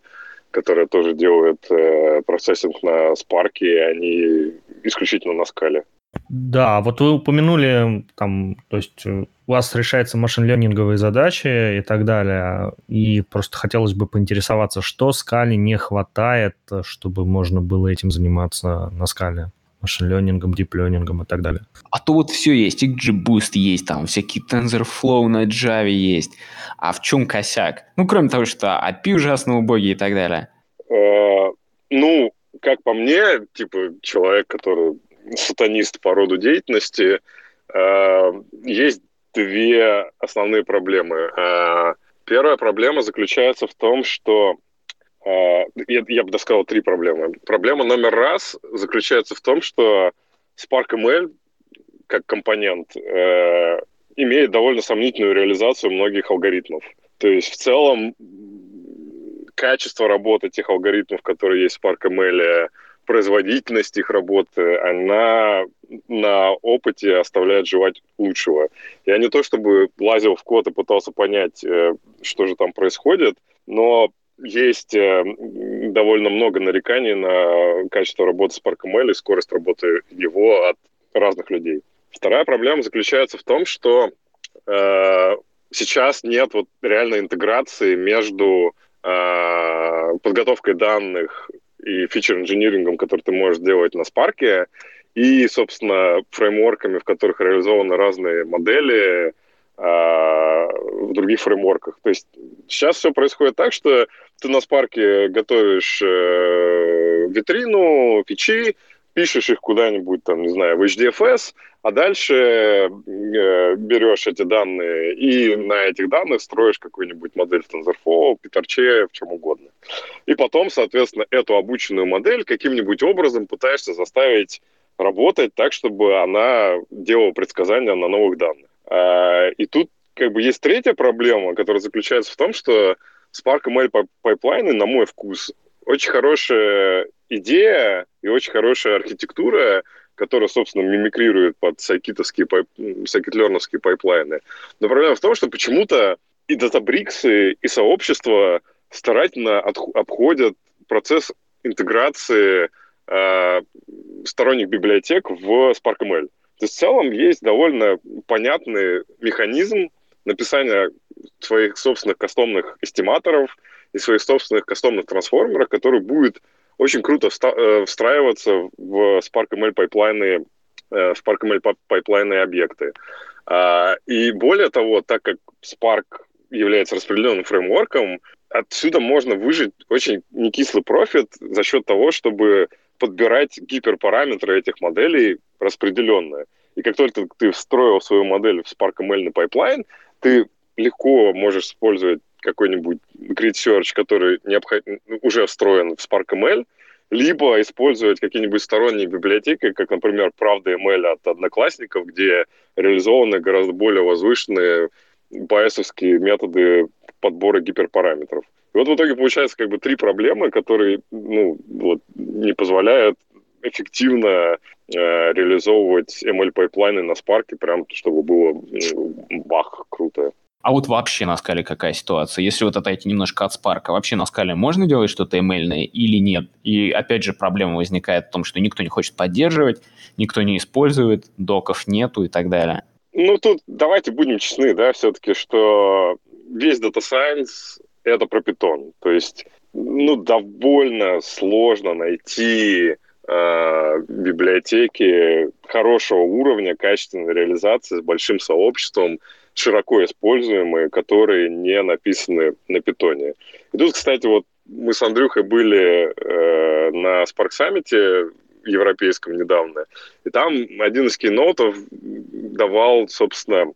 [SPEAKER 5] которая тоже делает э, процессинг на Spark, и они исключительно на скале.
[SPEAKER 3] Да, вот вы упомянули, там, то есть у вас решаются машин-лернинговые задачи и так далее, и просто хотелось бы поинтересоваться, что скале не хватает, чтобы можно было этим заниматься на скале? машин-лернингом, дип-лернингом и так далее.
[SPEAKER 1] А то вот все есть, XGBoost есть, там всякие TensorFlow на Java есть. А в чем косяк? Ну, кроме того, что API ужасно убогие и так далее.
[SPEAKER 5] Э, ну, как по мне, типа, человек, который сатанист по роду деятельности, э, есть две основные проблемы. Э, первая проблема заключается в том, что я, я бы сказал три проблемы. Проблема номер раз заключается в том, что Spark ML как компонент э, имеет довольно сомнительную реализацию многих алгоритмов. То есть в целом качество работы тех алгоритмов, которые есть в Spark ML, производительность их работы, она на опыте оставляет желать лучшего. Я не то чтобы лазил в код и пытался понять, э, что же там происходит, но есть э, довольно много нареканий на качество работы с ParkML и скорость работы его от разных людей. Вторая проблема заключается в том, что э, сейчас нет вот реальной интеграции между э, подготовкой данных и фичер-инжинирингом, который ты можешь делать на Spark, и, собственно, фреймворками, в которых реализованы разные модели, а, в других фреймворках. То есть сейчас все происходит так, что ты на Спарке готовишь э, витрину, фичи, пишешь их куда-нибудь, там, не знаю, в HDFS, а дальше э, берешь эти данные и на этих данных строишь какую-нибудь модель TensorFlow, PyTorch, в чем угодно. И потом, соответственно, эту обученную модель каким-нибудь образом пытаешься заставить работать так, чтобы она делала предсказания на новых данных. А, и тут как бы есть третья проблема, которая заключается в том, что Spark ML пайплайны, на мой вкус, очень хорошая идея и очень хорошая архитектура, которая, собственно, мимикрирует под scikit овские, пайп... scikit-learn овские пайплайны. Но проблема в том, что почему-то и Databricks, и сообщество старательно от... обходят процесс интеграции э, сторонних библиотек в SparkML. То есть в целом есть довольно понятный механизм написания своих собственных кастомных эстиматоров и своих собственных кастомных трансформеров, который будет очень круто э, встраиваться в SparkML пайплайны, э, в SparkML пайплайны объекты. А, и более того, так как Spark является распределенным фреймворком, отсюда можно выжать очень некислый профит за счет того, чтобы подбирать гиперпараметры этих моделей распределенно. И как только ты встроил свою модель в Spark ML пайплайн, ты легко можешь использовать какой-нибудь grid search, который необход... уже встроен в Spark ML, либо использовать какие-нибудь сторонние библиотеки, как, например, PravdaML от Одноклассников, где реализованы гораздо более возвышенные байесовские методы подбора гиперпараметров. И вот в итоге получается как бы три проблемы, которые ну, вот, не позволяют эффективно э, реализовывать ML-пайплайны на Spark, прям чтобы было бах, круто.
[SPEAKER 1] А вот вообще на Scala какая ситуация? Если вот отойти немножко от Spark, вообще на Scala можно делать что-то ML или нет? И опять же проблема возникает в том, что никто не хочет поддерживать, никто не использует, доков нету и так далее.
[SPEAKER 5] Ну, тут давайте будем честны, да, все-таки, что весь Data Science — это про питон. То есть, ну, довольно сложно найти э, библиотеки хорошего уровня, качественной реализации с большим сообществом, широко используемые, которые не написаны на питоне. И тут, кстати, вот мы с Андрюхой были э, на Spark Summit европейском недавно, и там один из кинотов давал, собственно,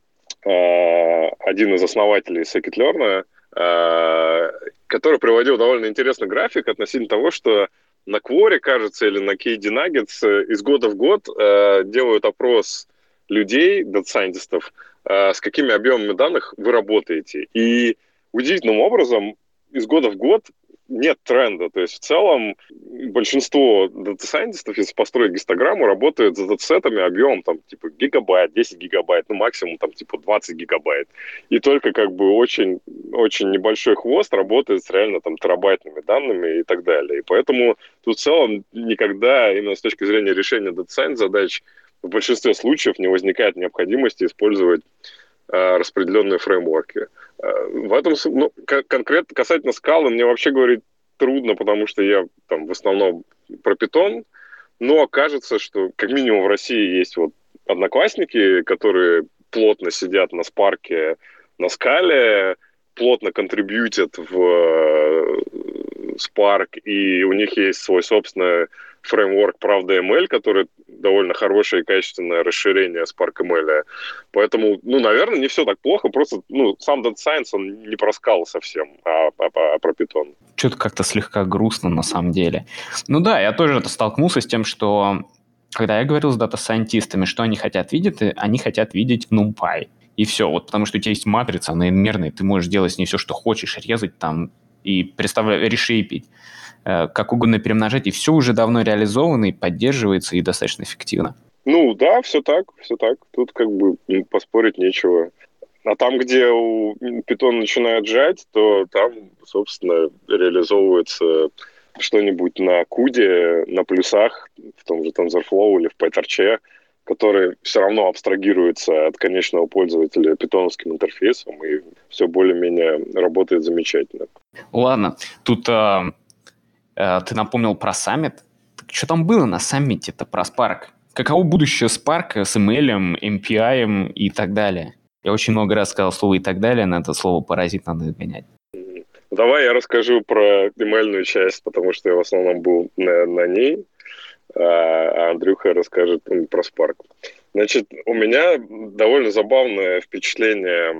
[SPEAKER 5] э, один из основателей Scikit-Learn, э, который приводил довольно интересный график относительно того, что на Quora, кажется, или на KD Nuggets из года в год э, делают опрос людей, дата-сайентистов, с какими объемами данных вы работаете. И удивительным образом из года в год нет тренда. То есть в целом большинство дата-сайентистов, если построить гистограмму, работают за датасетами объемом там типа гигабайт, 10 гигабайт, ну максимум там типа 20 гигабайт. И только как бы очень, очень небольшой хвост работает с реально там терабайтными данными и так далее. И поэтому тут в целом никогда именно с точки зрения решения data science задач в большинстве случаев не возникает необходимости использовать э, распределенные фреймворки. Э, в этом, ну, конкретно касательно скалы, мне вообще говорить трудно, потому что я там в основном про питон, но кажется, что как минимум в России есть вот одноклассники, которые плотно сидят на спарке, на скале, плотно контрибьютят в э, Spark, и у них есть свой собственный фреймворк Правда ML, который довольно хорошее и качественное расширение Spark ML. Поэтому, ну, наверное, не все так плохо, просто, ну, сам Data Science, он не про скалы совсем, а, а, а, а про питон.
[SPEAKER 1] Что-то как-то слегка грустно на самом деле. Ну да, я тоже это столкнулся с тем, что когда я говорил с дата-сайентистами, что они хотят видеть, они хотят видеть NumPy. И все, вот потому что у тебя есть матрица, она инмерная, ты можешь делать с ней все, что хочешь, резать там и представлять, решейпить. Э, как угодно перемножать, и все уже давно реализовано и поддерживается, и достаточно эффективно.
[SPEAKER 5] Ну да, все так, все так. Тут как бы поспорить нечего. А там, где у питон начинает жать, то там, собственно, реализовывается что-нибудь на куде, на плюсах, в том же TensorFlow или в PyTorch, который все равно абстрагируется от конечного пользователя питоновским интерфейсом, и все более-менее работает замечательно.
[SPEAKER 1] Ладно, тут а, ты напомнил про саммит. Что там было на саммите-то про Spark? Каково будущее Spark с ML, MPI и так далее? Я очень много раз сказал слово «и так далее», на это слово «паразит» надо гонять.
[SPEAKER 5] Давай я расскажу про email часть, потому что я в основном был на, на ней, а Андрюха расскажет про Spark. Значит, у меня довольно забавное впечатление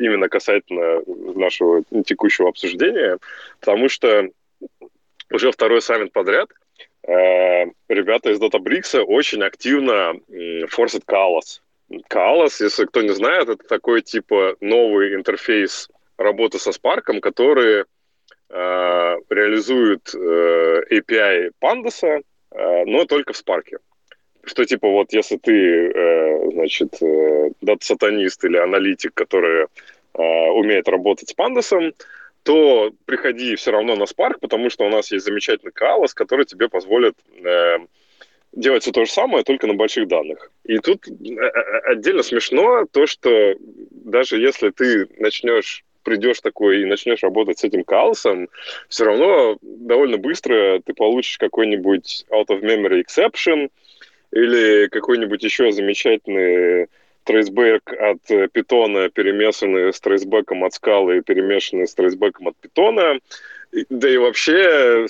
[SPEAKER 5] именно касательно нашего текущего обсуждения, потому что уже второй саммит подряд э, ребята из Databricks очень активно форсят Калас. Калас, если кто не знает, это такой типа новый интерфейс работы со Spark, который э, реализует э, API Pandas, э, но только в Spark. Что типа вот если ты, э, значит, э, дата-сатанист или аналитик, который э, умеет работать с Pandas, то приходи все равно на Spark, потому что у нас есть замечательный Калас, который тебе позволит э, делать все то же самое, только на больших данных. И тут э, э, отдельно смешно то, что даже если ты начнешь придешь такой и начнешь работать с этим калсом, все равно довольно быстро ты получишь какой-нибудь out of memory exception или какой-нибудь еще замечательный трейсбэк от питона, перемешанный с трейсбэком от скалы, перемешанный с трейсбэком от питона. Да и вообще,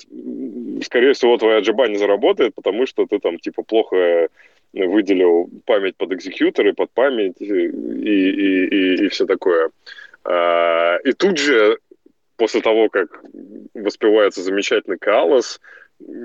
[SPEAKER 5] скорее всего, твоя джаба не заработает, потому что ты там типа плохо выделил память под экзекьютор под память и, и, и, и все такое. А, и тут же, после того, как воспевается замечательный Калос,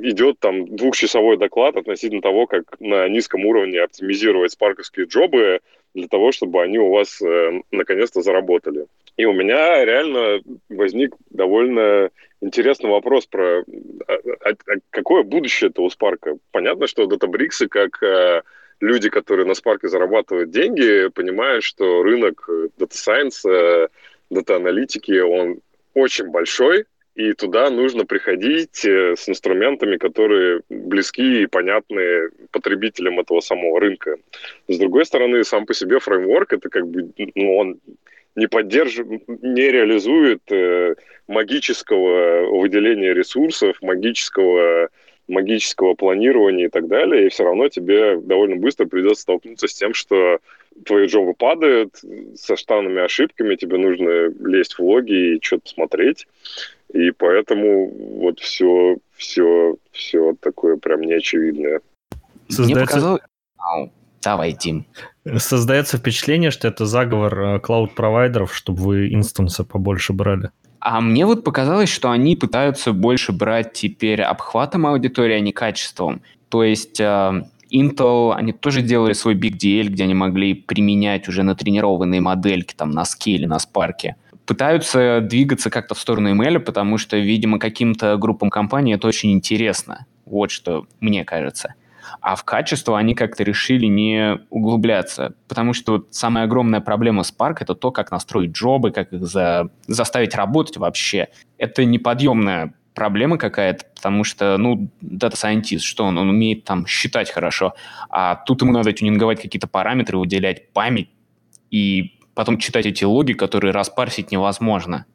[SPEAKER 5] идет там двухчасовой доклад относительно того, как на низком уровне оптимизировать спарковские джобы для того, чтобы они у вас э, наконец-то заработали. И у меня реально возник довольно интересный вопрос про а, а, а какое будущее это Спарка. Понятно, что Databricks как э, люди, которые на Spark зарабатывают деньги, понимают, что рынок Data Science, Data аналитики, он очень большой, и туда нужно приходить э, с инструментами, которые близки и понятны потребителям этого самого рынка. С другой стороны, сам по себе фреймворк, это как бы, ну, он не поддерживает, не реализует э, магического выделения ресурсов, магического магического планирования и так далее, и все равно тебе довольно быстро придется столкнуться с тем, что твои джобы падают со штанными ошибками, тебе нужно лезть в логи и что-то смотреть. И поэтому вот все, все, все такое прям неочевидное.
[SPEAKER 1] Создается... Мне показалось... Давай, Тим.
[SPEAKER 3] Создается впечатление, что это заговор э, клауд-провайдеров, чтобы вы инстансы побольше брали.
[SPEAKER 1] А мне вот показалось, что они пытаются больше брать теперь обхватом аудитории, а не качеством. То есть э, Intel, они тоже делали свой Big DL, где они могли применять уже натренированные модельки там на скейле, на спарке. Пытаются двигаться как-то в сторону ML, потому что, видимо, каким-то группам компаний это очень интересно. Вот что мне кажется. А в качество они как-то решили не углубляться, потому что вот самая огромная проблема Spark — это то, как настроить джобы, как их за... заставить работать вообще. Это неподъемная проблема какая-то, потому что, ну, дата scientist, что он? Он умеет там считать хорошо, а тут ему надо тюнинговать какие-то параметры, выделять память и потом читать эти логи, которые распарсить невозможно.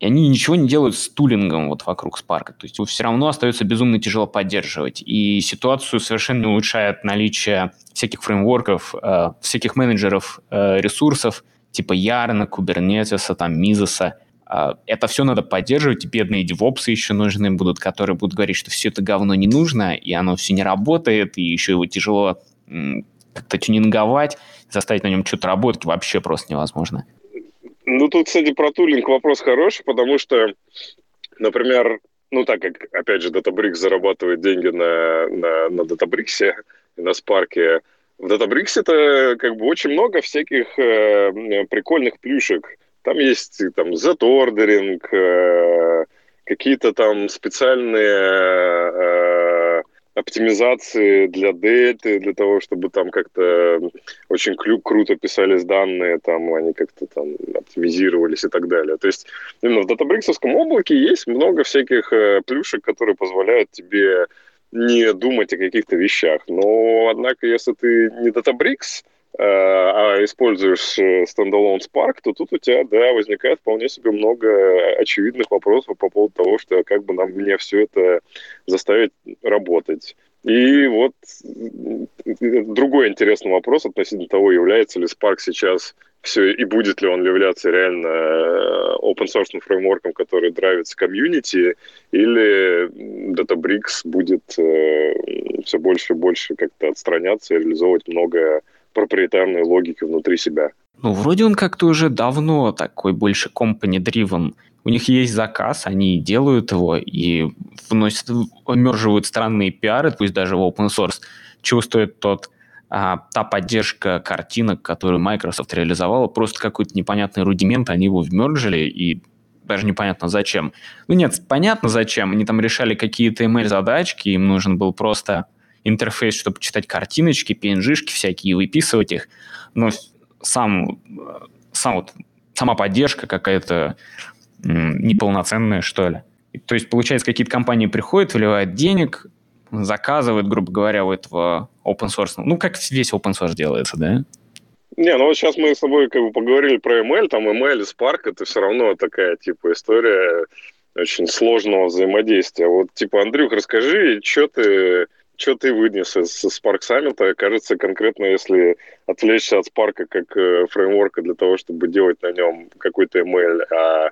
[SPEAKER 1] И они ничего не делают с тулингом вот вокруг Spark. То есть его все равно остается безумно тяжело поддерживать. И ситуацию совершенно улучшает наличие всяких фреймворков, э, всяких менеджеров э, ресурсов, типа Ярна, Кубернетиса, там, Мизоса. Э, это все надо поддерживать, бедные девопсы еще нужны будут, которые будут говорить, что все это говно не нужно, и оно все не работает, и еще его тяжело как-то тюнинговать, заставить на нем что-то работать вообще просто невозможно.
[SPEAKER 5] Ну, тут, кстати, про тулинг вопрос хороший, потому что, например, ну, так как, опять же, Databricks зарабатывает деньги на, на, на Databricks, на Spark, в Databricks это как бы очень много всяких э, прикольных плюшек. Там есть там Z-ордеринг, э, какие-то там специальные э, оптимизации для дельты, для того, чтобы там как-то очень кру- круто писались данные, там они как-то там оптимизировались и так далее. То есть именно в датабриксовском облаке есть много всяких э, плюшек, которые позволяют тебе не думать о каких-то вещах. Но, однако, если ты не Databricks, а используешь стендалон Spark, то тут у тебя, да, возникает вполне себе много очевидных вопросов по поводу того, что как бы нам мне все это заставить работать. И вот другой интересный вопрос относительно того, является ли Spark сейчас все, и будет ли он являться реально э, open source фреймворком, который драйвится комьюнити, или Databricks будет э, все больше и больше как-то отстраняться и реализовывать много проприетарной логики внутри себя.
[SPEAKER 1] Ну, вроде он как-то уже давно такой больше company-driven. У них есть заказ, они делают его и вносят, мерживают странные пиары, пусть даже в open source. Стоит тот а, та поддержка картинок, которую Microsoft реализовала, просто какой-то непонятный рудимент, они его вмержили, и даже непонятно зачем. Ну нет, понятно зачем. Они там решали какие-то ML-задачки, им нужен был просто интерфейс, чтобы читать картиночки, PNG-шки всякие, выписывать их. Но сам, сам вот, сама поддержка какая-то неполноценная, что ли. То есть, получается, какие-то компании приходят, вливают денег, заказывают, грубо говоря, у этого open source. Ну, как весь open source делается, да?
[SPEAKER 5] Не, ну вот сейчас мы с тобой как бы поговорили про ML, там ML и Spark, это все равно такая, типа, история очень сложного взаимодействия. Вот, типа, Андрюх, расскажи, что ты, что ты вынес из Spark Summit? Кажется, конкретно, если отвлечься от Spark как э, фреймворка для того, чтобы делать на нем какой-то ML, а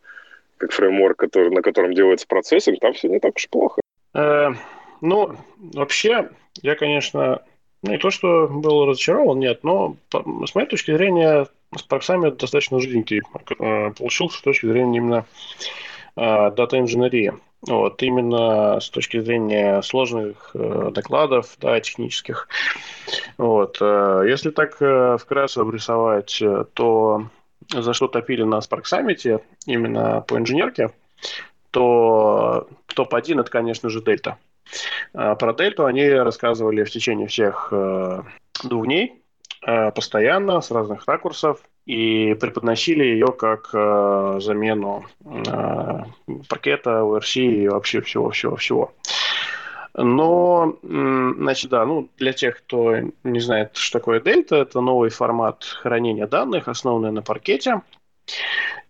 [SPEAKER 5] как фреймворк, который, на котором делается процессинг, там все не так уж плохо.
[SPEAKER 4] Э, ну, вообще, я, конечно, ну, не то, что был разочарован, нет, но с моей точки зрения с проксами достаточно жиденький э, получился с точки зрения именно э, дата-инженерии. Вот, именно с точки зрения сложных э, докладов, да, технических. Вот, э, если так э, вкратце обрисовать, то за что топили на Spark Summit, именно по инженерке, то топ-1 это, конечно же, Дельта. А, про дельту они рассказывали в течение всех э, двух дней, э, постоянно, с разных ракурсов, и преподносили ее как э, замену пакета, ОРС и вообще всего-всего-всего. Но, значит, да, ну, для тех, кто не знает, что такое дельта, это новый формат хранения данных, основанный на паркете.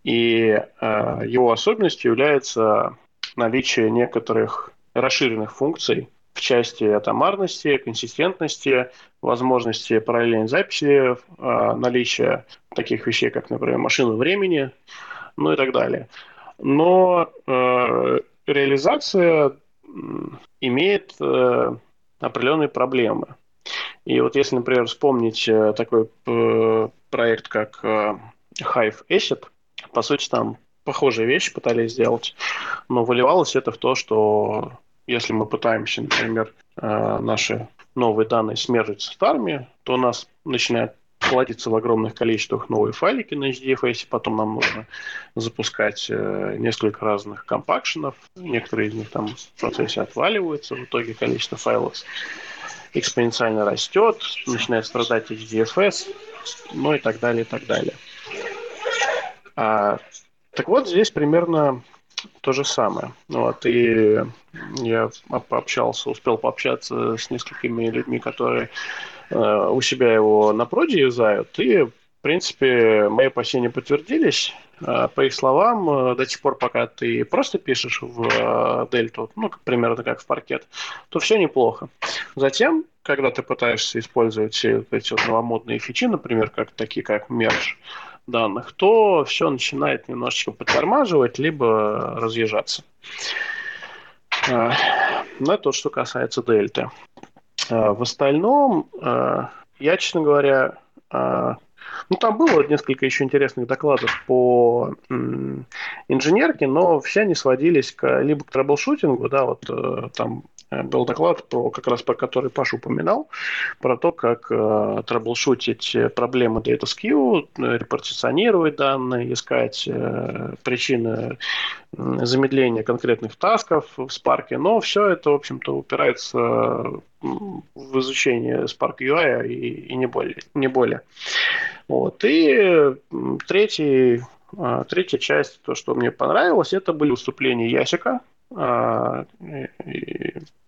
[SPEAKER 4] И э, его особенностью является наличие некоторых расширенных функций в части атомарности, консистентности, возможности параллельной записи, а, наличия таких вещей, как, например, машины времени, ну и так далее. Но э, реализация имеет э, определенные проблемы. И вот если, например, вспомнить э, такой э, проект, как э, Hive Asset, по сути, там похожие вещи пытались сделать, но выливалось это в то, что если мы пытаемся, например, э, наши новые данные смержить с старыми, то у нас начинает платиться в огромных количествах новые файлики на HDFS, потом нам нужно запускать э, несколько разных компакшенов, некоторые из них там в процессе отваливаются, в итоге количество файлов экспоненциально растет, начинает страдать HDFS, ну и так далее, и так далее. А, так вот, здесь примерно то же самое. Вот, и я пообщался, успел пообщаться с несколькими людьми, которые э, у себя его на проде юзают, и, в принципе, мои опасения подтвердились. Э, по их словам, э, до тех пор, пока ты просто пишешь в э, дельту, ну, примерно как в паркет, то все неплохо. Затем, когда ты пытаешься использовать все эти вот новомодные фичи, например, как такие как merge, данных, то все начинает немножечко подтормаживать, либо разъезжаться. А, ну, это то, что касается дельты. А, в остальном, а, я, честно говоря, ну, там было несколько еще интересных докладов по инженерке, но все они сводились к, либо к troubleshooting у, да, вот э, там Э, был доклад, про, как раз про который Паша упоминал, про то, как э, трэблшутить проблемы Data Skew, репартиционировать данные, искать э, причины замедления конкретных тасков в Spark, но все это, в общем-то, упирается в изучение Spark UI и, и не более. Не более. Вот. И третий, э, третья часть, то, что мне понравилось, это были выступления Ясика, а,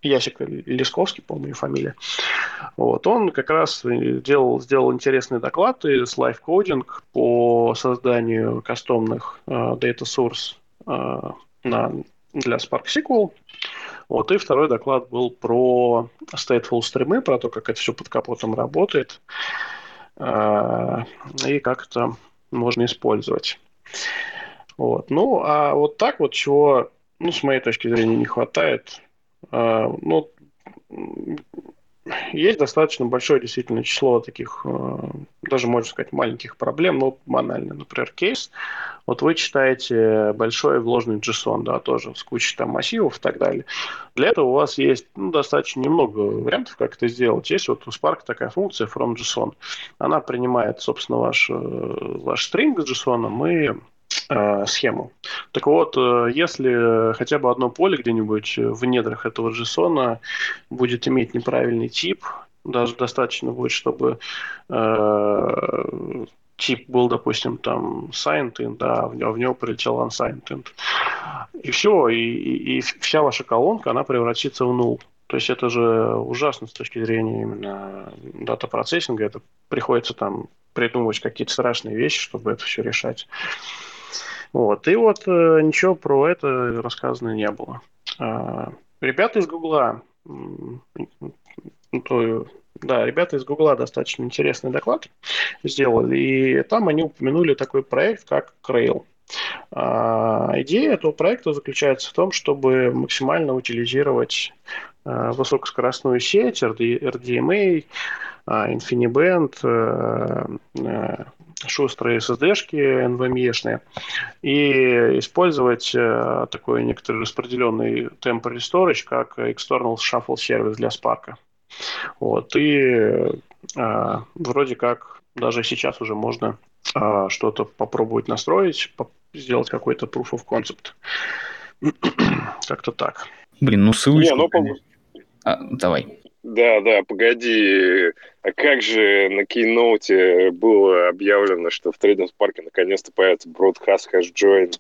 [SPEAKER 4] Ясик Лесковский, по-моему, фамилия. Вот, он как раз делал, сделал интересный доклад из Live по созданию кастомных uh, data source на, для Spark SQL. Вот, и второй доклад был про stateful стримы, про то, как это все под капотом работает uh, и как это можно использовать. Вот. Ну, а вот так вот, чего, ну, с моей точки зрения, не хватает, а, ну, есть достаточно большое действительно число таких, а, даже можно сказать, маленьких проблем, ну, банально, например, кейс. Вот вы читаете большой вложенный JSON, да, тоже с кучей там массивов и так далее. Для этого у вас есть ну, достаточно немного вариантов, как это сделать. Есть вот у Spark такая функция from JSON. Она принимает, собственно, ваш, э, ваш стринг с JSON и Э, схему. Так вот, э, если хотя бы одно поле где-нибудь в недрах этого JSON будет иметь неправильный тип, даже достаточно будет, чтобы э, тип был, допустим, там signed in, да, а в него, в него прилетел unsigned in. И все, и, и, и вся ваша колонка, она превратится в null. То есть это же ужасно с точки зрения именно дата-процессинга. Это приходится там придумывать какие-то страшные вещи, чтобы это все решать. Вот. И вот э, ничего про это рассказано не было. А, ребята из Гугла, да, ребята из Гугла достаточно интересный доклад сделали, и там они упомянули такой проект, как Crail. А, идея этого проекта заключается в том, чтобы максимально утилизировать а, высокоскоростную сеть, RDMA, а, InfiniBand, э, э, шустрые SSD-шки NVMe-шные и использовать э, такой некоторый распределенный temporary storage, как external shuffle сервис для Spark. Вот. И а, вроде как даже сейчас уже можно а, что-то попробовать настроить, по- сделать какой-то proof of concept. Как-то так.
[SPEAKER 1] Блин, ну ссылочку... Не, ну, а, давай.
[SPEAKER 5] Да, да, погоди. А как же на кейноуте было объявлено, что в трейдинг парке наконец-то появится Broadcast Hash Join?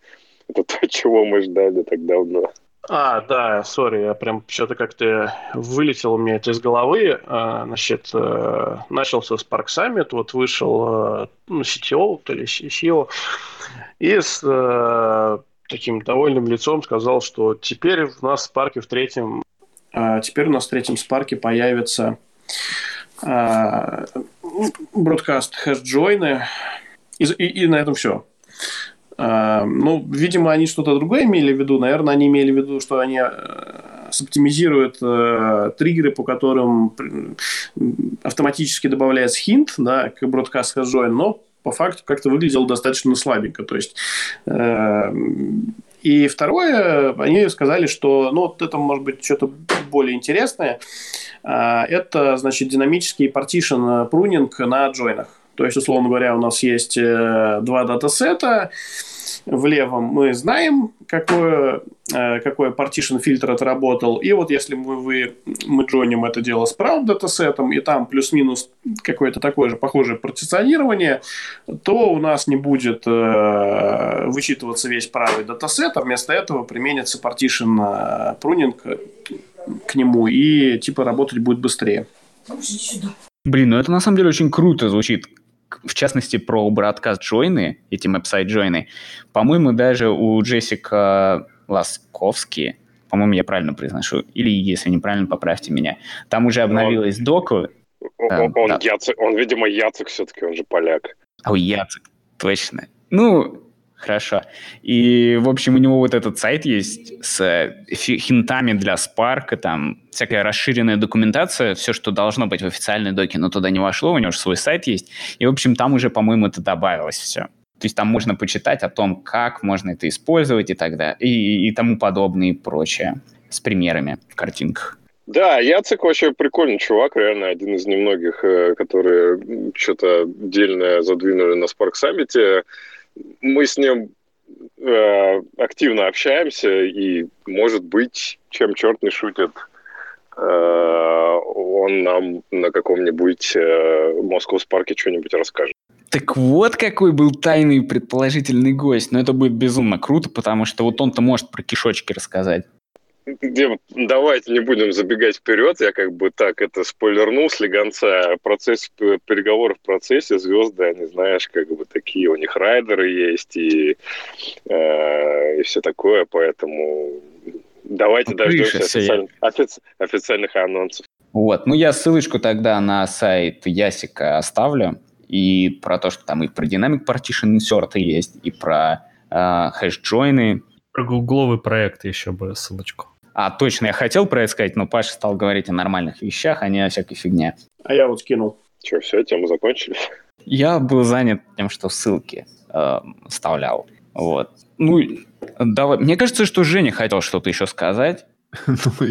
[SPEAKER 5] Это то, чего мы ждали так давно.
[SPEAKER 4] А, да, сори, я прям что-то как-то вылетел у меня это из головы. А, значит, э, начался Spark Summit, вот вышел э, ну, CTO, то ли CEO, и с э, таким довольным лицом сказал, что теперь у нас в парке в третьем теперь у нас в третьем спарке появится а, бродкаст хэшджойны, и, и, и на этом все. А, ну, видимо, они что-то другое имели в виду. Наверное, они имели в виду, что они э, соптимизируют э, триггеры, по которым автоматически добавляется хинт да, к бродкаст хэшджойн, но по факту как-то выглядело достаточно слабенько. То есть э, и второе, они сказали, что ну, вот это может быть что-то более интересное. А, это, значит, динамический partition pruning на джойнах. То есть, условно говоря, у нас есть э, два датасета, в левом мы знаем, какое, э, какой partition фильтр отработал. И вот если мы, вы, мы джойним это дело с правым датасетом, и там плюс-минус какое-то такое же похожее партиционирование, то у нас не будет э, вычитываться весь правый датасет, а вместо этого применится partition прунинг э, к нему, и типа работать будет быстрее.
[SPEAKER 1] Блин, ну это на самом деле очень круто звучит в частности, про broadcast джойны, эти мапсайт джойны, по-моему, даже у Джессика Ласковски, по-моему, я правильно произношу, или если неправильно, поправьте меня, там уже обновилась он, доку.
[SPEAKER 5] Он, он, да. Яцек, он, видимо, Яцек все-таки, он же поляк.
[SPEAKER 1] О, Яцек, точно. Ну, Хорошо. И, в общем, у него вот этот сайт есть с э, хинтами для Spark, там всякая расширенная документация, все, что должно быть в официальной доке, но туда не вошло, у него же свой сайт есть. И, в общем, там уже, по-моему, это добавилось все. То есть там можно почитать о том, как можно это использовать и так далее, и, и тому подобное и прочее, с примерами в картинках.
[SPEAKER 5] Да, Яцек вообще прикольный чувак, реально один из немногих, э, которые что-то отдельное задвинули на Spark Summit мы с ним э, активно общаемся, и, может быть, чем черт не шутит, э, он нам на каком-нибудь э, Moscow парке что-нибудь расскажет.
[SPEAKER 1] Так вот какой был тайный предположительный гость. Но это будет безумно круто, потому что вот он-то может про кишочки рассказать.
[SPEAKER 5] Давайте не будем забегать вперед. Я как бы так это спойлернул с легонца. Процесс переговоров в процессе, звезды, они, знаешь, как бы такие, у них райдеры есть и, э, и все такое, поэтому давайте ну, дождемся официаль... офици... официальных анонсов.
[SPEAKER 1] Вот, ну я ссылочку тогда на сайт Ясика оставлю, и про то, что там и про Dynamic Partition Insert есть, и про э, хэш-джойны.
[SPEAKER 3] Про гугловый проект еще бы ссылочку.
[SPEAKER 1] А, точно, я хотел про это сказать, но Паша стал говорить о нормальных вещах, а не о всякой фигне.
[SPEAKER 4] А я вот скинул.
[SPEAKER 5] Че, все, тему закончили?
[SPEAKER 1] Я был занят тем, что ссылки э, вставлял. Вот. Ну, давай. Мне кажется, что Женя хотел что-то еще сказать.
[SPEAKER 2] Ну,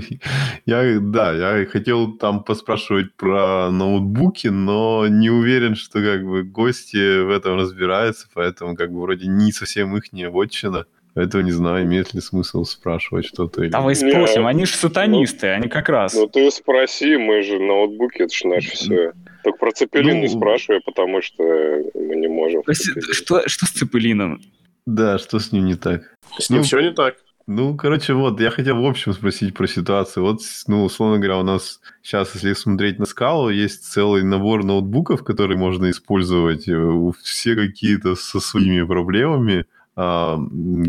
[SPEAKER 2] я, да, я хотел там поспрашивать про ноутбуки, но не уверен, что как бы гости в этом разбираются, поэтому как бы вроде не совсем их не вотчина. Поэтому не знаю, имеет ли смысл спрашивать что-то.
[SPEAKER 1] Или... спросим, они же сатанисты, ну, они как раз.
[SPEAKER 5] Ну ты спроси, мы же ноутбуки, это же наше все. Только про Цепелин ну... не спрашивай, потому что мы не можем.
[SPEAKER 1] Что, что с Цепелином?
[SPEAKER 2] Да, что с ним не так?
[SPEAKER 4] С ним ну, все не так.
[SPEAKER 2] Ну, короче, вот, я хотел в общем спросить про ситуацию. Вот, ну, условно говоря, у нас сейчас, если смотреть на скалу, есть целый набор ноутбуков, которые можно использовать. Э, все какие-то со своими проблемами. А,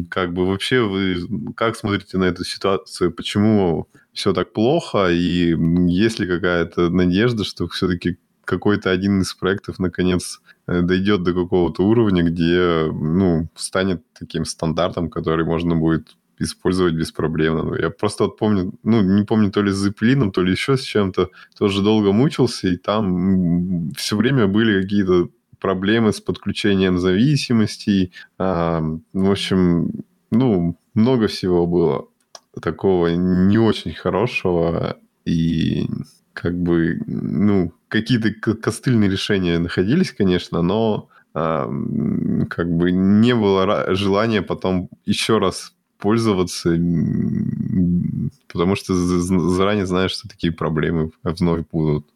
[SPEAKER 2] как бы вообще вы как смотрите на эту ситуацию? Почему все так плохо? И есть ли какая-то надежда, что все-таки какой-то один из проектов наконец э, дойдет до какого-то уровня, где ну, станет таким стандартом, который можно будет использовать беспроблемно. Ну, я просто вот помню, ну, не помню, то ли с Зеплином, то ли еще с чем-то, тоже долго мучился, и там все время были какие-то проблемы с подключением зависимостей. В общем, ну, много всего было такого не очень хорошего. И как бы, ну, какие-то костыльные решения находились, конечно, но как бы не было желания потом еще раз пользоваться, потому что заранее знаешь, что такие проблемы вновь будут.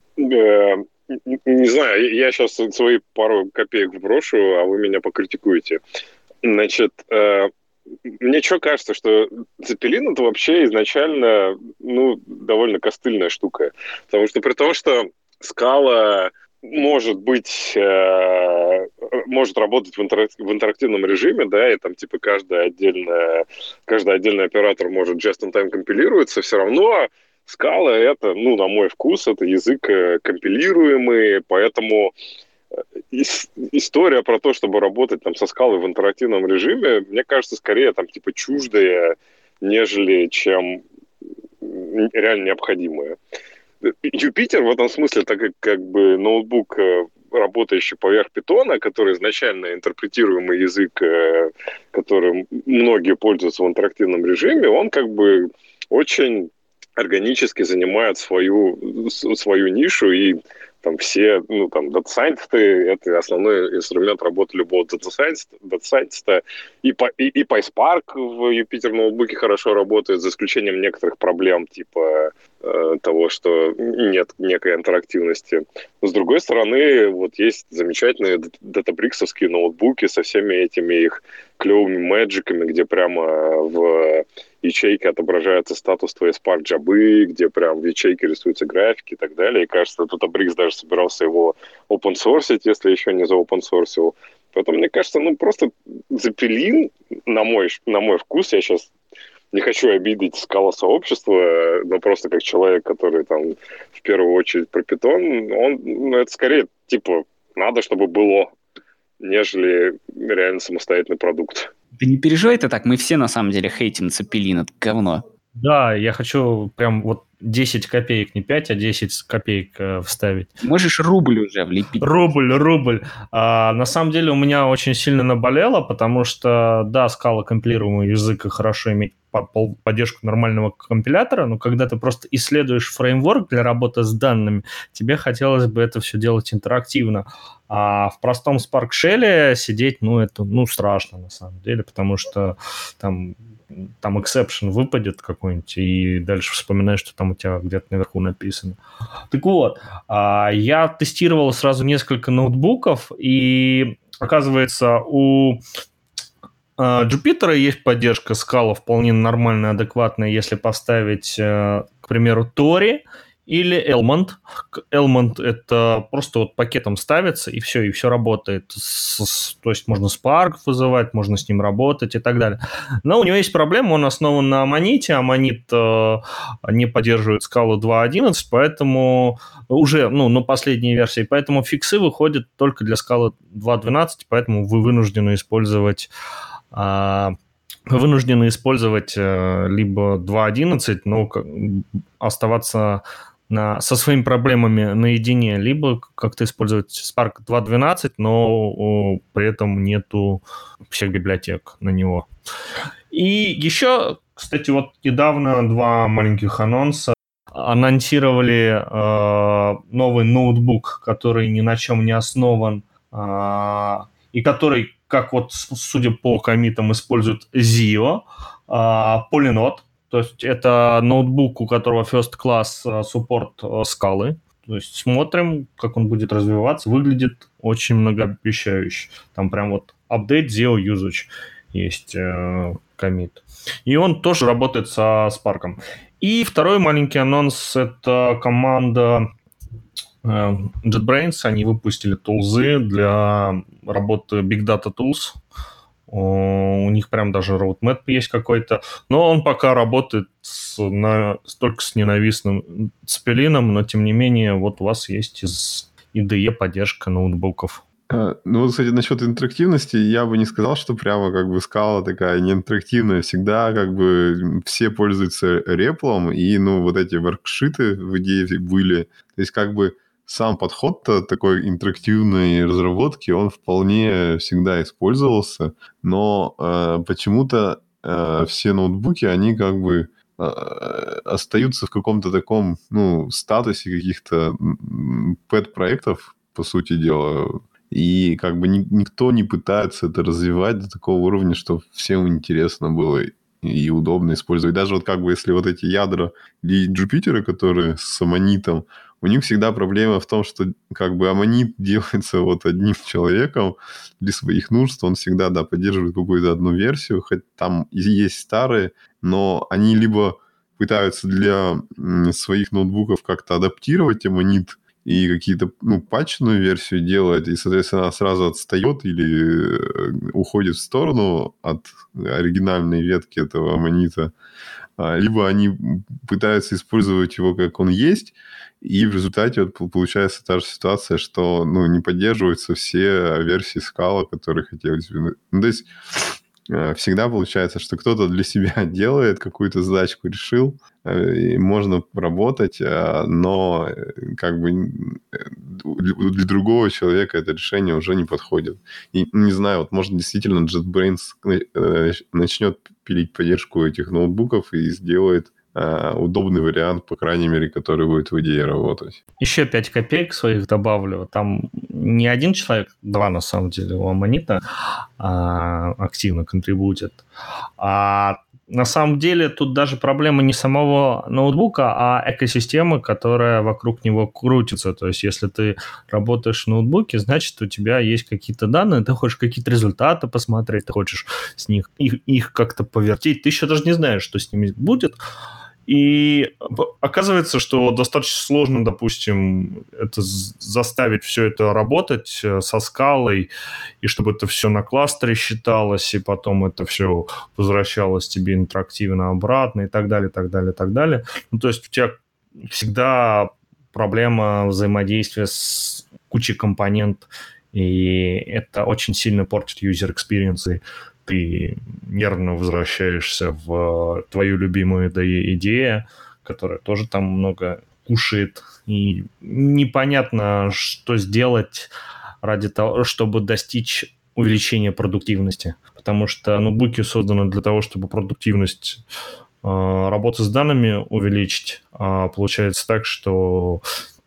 [SPEAKER 5] Не знаю, я сейчас свои пару копеек вброшу, а вы меня покритикуете. Значит, э, мне что кажется, что Цепелин это вообще изначально, ну, довольно костыльная штука. Потому что при том, что скала может быть, э, может работать в, интерактив, в интерактивном режиме, да, и там типа каждая отдельная, каждый отдельный оператор может just-in-time компилируется, все равно Скала — это, ну, на мой вкус, это язык э, компилируемый, поэтому э, история про то, чтобы работать там со скалой в интерактивном режиме, мне кажется, скорее там типа чуждая, нежели чем реально необходимая. Юпитер в этом смысле, так как как бы ноутбук, э, работающий поверх питона, который изначально интерпретируемый язык, которым многие пользуются в интерактивном режиме, он как бы очень органически занимают свою, свою нишу, и там все, ну, там, дата-сайентисты — это основной инструмент работы любого дата-сайентиста. И, и, и PySpark в Jupyter ноутбуке хорошо работает, за исключением некоторых проблем, типа э, того, что нет некой интерактивности. Но, с другой стороны, вот есть замечательные датабриксовские ноутбуки со всеми этими их клевыми мэджиками, где прямо в ячейке отображается статус твоей Spark джабы, где прям в ячейке рисуются графики и так далее. И кажется, тут Абрикс даже собирался его open source, если еще не за open source. Поэтому, мне кажется, ну просто Запилин, на мой, на мой вкус, я сейчас не хочу обидеть скала сообщества, но просто как человек, который там в первую очередь про питон, он, ну, это скорее, типа, надо, чтобы было, нежели реально самостоятельный продукт.
[SPEAKER 1] Да не переживай ты так, мы все на самом деле хейтим Цепелин, это говно.
[SPEAKER 3] Да, я хочу прям вот 10 копеек, не 5, а 10 копеек э, вставить.
[SPEAKER 1] Можешь рубль уже влепить.
[SPEAKER 3] Рубль, рубль. А, на самом деле у меня очень сильно наболело, потому что, да, скала компилируемый язык и хорошо иметь поддержку нормального компилятора, но когда ты просто исследуешь фреймворк для работы с данными, тебе хотелось бы это все делать интерактивно. А в простом Spark Shell сидеть, ну, это, ну, страшно на самом деле, потому что там там exception выпадет какой-нибудь, и дальше вспоминаешь, что там у тебя где-то наверху написано. Так вот, а, я тестировал сразу несколько ноутбуков, и оказывается, у Jupyter есть поддержка скала вполне нормальная, адекватная, если поставить, к примеру, Тори, или Elmont. Elmont это просто вот пакетом ставится, и все, и все работает. С, то есть можно Spark вызывать, можно с ним работать и так далее. Но у него есть проблема, он основан на Аманите, Аманит э, не поддерживает скалу 2.11, поэтому уже, ну, на последней версии, поэтому фиксы выходят только для скалы 2.12, поэтому вы вынуждены использовать э, вынуждены использовать э, либо 2.11, но оставаться на, со своими проблемами наедине, либо как-то использовать Spark 2.12, но при этом нету всех библиотек на него. И еще, кстати, вот недавно два маленьких анонса анонсировали э, новый ноутбук, который ни на чем не основан, э, и который, как вот судя по комитам, использует Zio, э, Polynode, то есть это ноутбук, у которого first class э, суппорт э, скалы. То есть смотрим, как он будет развиваться. Выглядит очень многообещающе. Там прям вот update zero usage есть э, комит. И он тоже работает со Spark. И второй маленький анонс – это команда JetBrains. Они выпустили тулзы для работы Big Data Tools у них прям даже roadmap есть какой-то, но он пока работает с, на, только с ненавистным спелином, но тем не менее вот у вас есть из IDE поддержка ноутбуков.
[SPEAKER 2] А, ну, кстати, насчет интерактивности, я бы не сказал, что прямо как бы скала такая неинтерактивная. Всегда как бы все пользуются реплом, и, ну, вот эти воркшиты в идее были. То есть как бы сам подход-то такой интерактивной разработки, он вполне всегда использовался, но э, почему-то э, все ноутбуки, они как бы э, остаются в каком-то таком, ну, статусе каких-то пэт-проектов, по сути дела, и как бы ни, никто не пытается это развивать до такого уровня, что всем интересно было и удобно использовать. Даже вот как бы если вот эти ядра Jupyter, которые с аммонитом, у них всегда проблема в том, что как бы аммонит делается вот одним человеком для своих нужд, он всегда, да, поддерживает какую-то одну версию, хоть там есть старые, но они либо пытаются для своих ноутбуков как-то адаптировать аммонит и какие-то, ну, патчную версию делает, и, соответственно, она сразу отстает или э, уходит в сторону от оригинальной ветки этого аммонита, либо они пытаются использовать его как он есть, и в результате вот получается та же ситуация, что ну, не поддерживаются все версии скала, которые хотелось бы. Ну, то есть всегда получается, что кто-то для себя делает, какую-то задачку решил, э, и можно работать, а, но э, как бы для другого человека это решение уже не подходит. И не знаю, вот может действительно JetBrains начнет пилить поддержку этих ноутбуков и сделает Э, удобный вариант, по крайней мере, который будет в идее работать.
[SPEAKER 3] Еще 5 копеек своих добавлю. Там не один человек, два на самом деле у Аманита а, активно контрибутит. А на самом деле тут даже проблема не самого ноутбука, а экосистемы, которая вокруг него крутится. То есть если ты работаешь в ноутбуке, значит у тебя есть какие-то данные, ты хочешь какие-то результаты посмотреть, ты хочешь с них их, их как-то повертеть. Ты еще даже не знаешь, что с ними будет. И оказывается, что достаточно сложно, допустим, это заставить все это работать э, со скалой, и чтобы это все на кластере считалось, и потом это все возвращалось тебе интерактивно обратно, и так далее, так далее, так далее. Ну, то есть у тебя всегда проблема взаимодействия с кучей компонент, и это очень сильно портит user experience ты нервно возвращаешься в твою любимую идею, которая тоже там много кушает, и непонятно, что сделать ради того, чтобы достичь увеличения продуктивности. Потому что ноутбуки созданы для того, чтобы продуктивность э, работы с данными увеличить. А получается так, что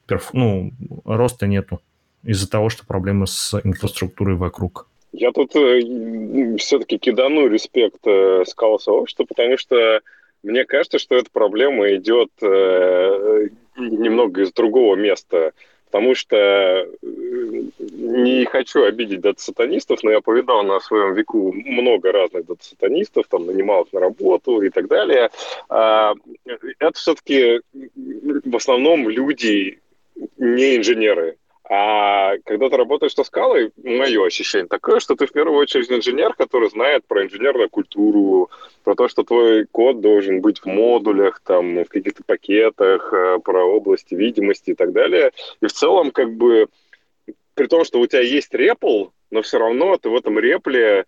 [SPEAKER 3] перф... ну, роста нету из-за того, что проблемы с инфраструктурой вокруг.
[SPEAKER 5] Я тут э, все-таки кидану респект э, скала сообществу, потому что мне кажется, что эта проблема идет э, немного из другого места. Потому что не хочу обидеть дата-сатанистов, но я повидал на своем веку много разных дата-сатанистов, там, нанимал их на работу и так далее. А, это все-таки в основном люди, не инженеры. А когда ты работаешь со скалой, мое ощущение такое, что ты в первую очередь инженер, который знает про инженерную культуру, про то, что твой код должен быть в модулях, там, в каких-то пакетах, э, про области видимости и так далее. И в целом, как бы, при том, что у тебя есть репл, но все равно ты в этом репле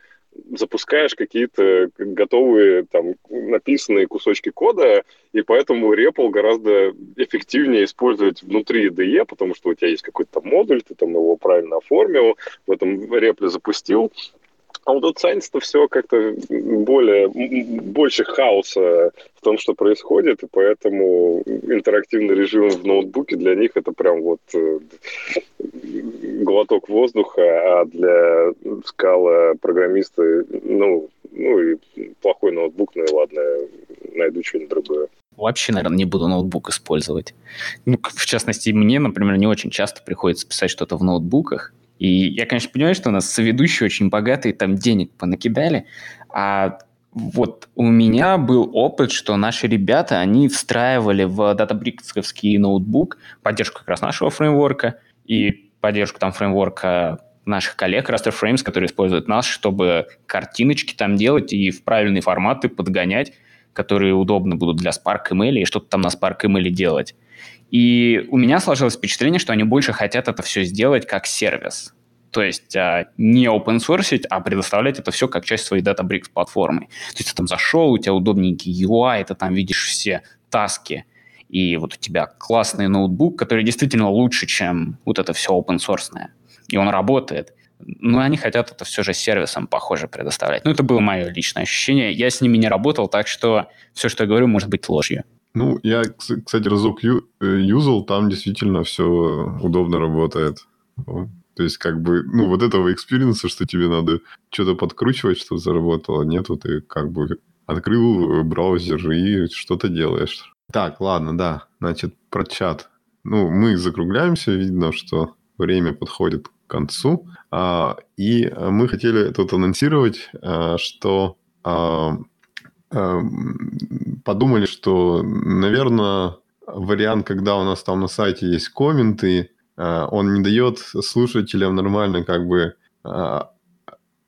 [SPEAKER 5] запускаешь какие-то готовые там написанные кусочки кода, и поэтому REPL гораздо эффективнее использовать внутри IDE, потому что у тебя есть какой-то модуль, ты там его правильно оформил, в этом репле запустил, а у Data Science все как-то более, больше хаоса в том, что происходит, и поэтому интерактивный режим в ноутбуке для них это прям вот э, глоток воздуха, а для скала программиста, ну, ну и плохой ноутбук, ну и ладно, найду что-нибудь другое
[SPEAKER 1] вообще, наверное, не буду ноутбук использовать. Ну, в частности, мне, например, не очень часто приходится писать что-то в ноутбуках. И я, конечно, понимаю, что у нас соведущие очень богатые, там денег понакидали, а вот у меня был опыт, что наши ребята, они встраивали в датабриксовский ноутбук поддержку как раз нашего фреймворка и поддержку там фреймворка наших коллег Raster Frames, которые используют нас, чтобы картиночки там делать и в правильные форматы подгонять, которые удобны будут для Spark ML и что-то там на Spark ML делать. И у меня сложилось впечатление, что они больше хотят это все сделать как сервис. То есть а, не open source, а предоставлять это все как часть своей Databricks платформы. То есть ты там зашел, у тебя удобненький UI, ты там видишь все таски, и вот у тебя классный ноутбук, который действительно лучше, чем вот это все open source. И он работает. Но они хотят это все же сервисом, похоже, предоставлять. Ну, это было мое личное ощущение. Я с ними не работал, так что все, что я говорю, может быть ложью.
[SPEAKER 2] Ну, я, кстати, разок э, юзал, там действительно все удобно работает. То есть, как бы, ну, вот этого экспириенса, что тебе надо что-то подкручивать, чтобы заработало, нету, ты как бы открыл браузер и что-то делаешь. Так, ладно, да, значит, про чат. Ну, мы закругляемся, видно, что время подходит концу. А, и мы хотели тут анонсировать, а, что а, Эм, подумали, что, наверное, вариант, когда у нас там на сайте есть комменты, э, он не дает слушателям нормально как бы э,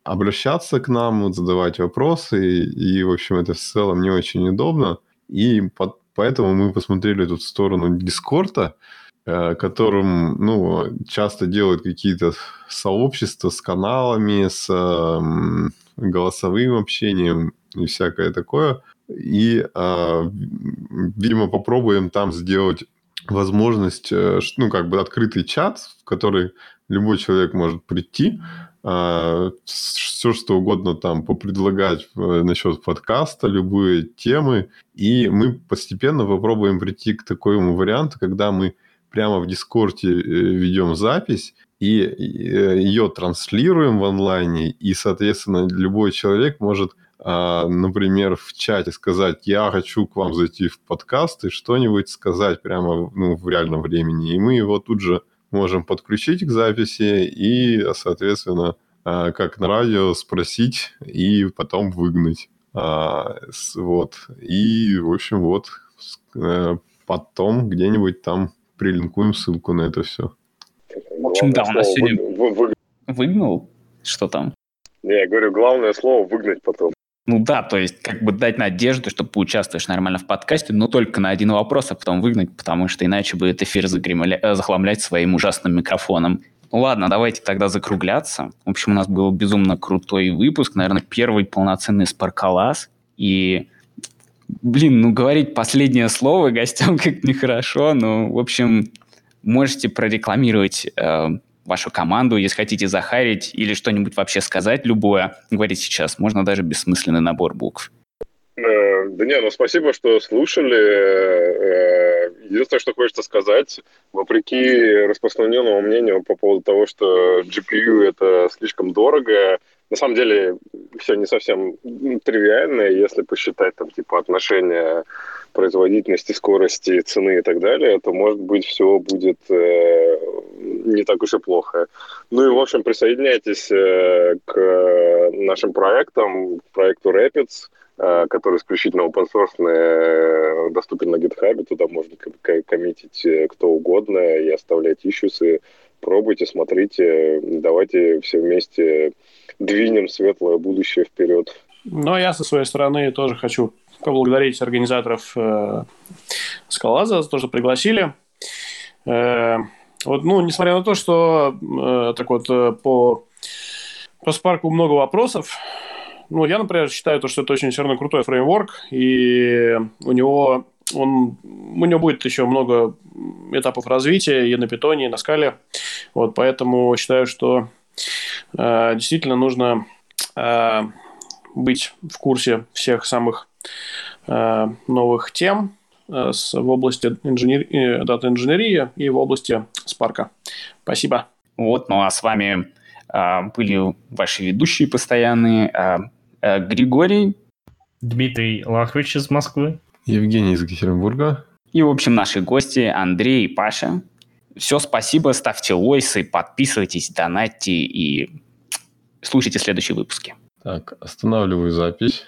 [SPEAKER 2] обращаться к нам, задавать вопросы, и, в общем, это в целом не очень удобно. И поэтому мы посмотрели тут в сторону Дискорда, э, которым ну, часто делают какие-то сообщества с каналами, с э, голосовым общением и всякое такое. И, э, видимо, попробуем там сделать возможность, э, ну, как бы открытый чат, в который любой человек может прийти, э, все что угодно там попредлагать э, насчет подкаста, любые темы, и мы постепенно попробуем прийти к такому варианту, когда мы прямо в Дискорде э, ведем запись, и ее транслируем в онлайне, и, соответственно, любой человек может а, например, в чате сказать, я хочу к вам зайти в подкаст и что-нибудь сказать прямо ну, в реальном времени. И мы его тут же можем подключить к записи и, соответственно, а, как на радио спросить и потом выгнать. А, вот. И, в общем, вот э, потом где-нибудь там прилинкуем ссылку на это все.
[SPEAKER 1] В общем, да, у нас сегодня выгнал. Что там?
[SPEAKER 5] Не, я говорю, главное слово выгнать потом.
[SPEAKER 1] Ну да, то есть как бы дать надежду, что поучаствуешь нормально в подкасте, но только на один вопрос, а потом выгнать, потому что иначе будет эфир загремля... Э, захламлять своим ужасным микрофоном. Ну ладно, давайте тогда закругляться. В общем, у нас был безумно крутой выпуск, наверное, первый полноценный Спаркалас. И, блин, ну говорить последнее слово гостям как нехорошо, но, в общем, можете прорекламировать э, вашу команду, если хотите захарить или что-нибудь вообще сказать любое, говорить сейчас. Можно даже бессмысленный набор букв.
[SPEAKER 5] Э, да не, ну спасибо, что слушали. Э, единственное, что хочется сказать, вопреки распространенному мнению по поводу того, что GPU это слишком дорого, на самом деле все не совсем тривиально, если посчитать там типа отношения производительности, скорости, цены и так далее, то, может быть, все будет э, не так уж и плохо. Ну и, в общем, присоединяйтесь э, к нашим проектам, к проекту Rapids, э, который исключительно open source, э, доступен на GitHub, туда можно коммитить э, кто угодно и оставлять ишьюсы. Пробуйте, смотрите, давайте все вместе двинем светлое будущее вперед.
[SPEAKER 4] А я со своей стороны тоже хочу поблагодарить организаторов э, Скалаза за то, что пригласили. Э, вот, ну, несмотря на то, что э, так вот э, по, по Spark много вопросов, ну, я, например, считаю, то, что это очень все равно крутой фреймворк, и у него он, у него будет еще много этапов развития и на питоне, и на скале. Вот, поэтому считаю, что э, действительно нужно э, быть в курсе всех самых э, новых тем э, с, в области инженер... Э, дата-инженерии и в области Спарка. Спасибо.
[SPEAKER 1] Вот, ну а с вами э, были ваши ведущие постоянные э, э, Григорий.
[SPEAKER 3] Дмитрий Лахович из Москвы.
[SPEAKER 2] Евгений из Екатеринбурга.
[SPEAKER 1] И, в общем, наши гости Андрей и Паша. Все, спасибо, ставьте лойсы, подписывайтесь, донатьте и слушайте следующие выпуски.
[SPEAKER 2] Так, останавливаю запись.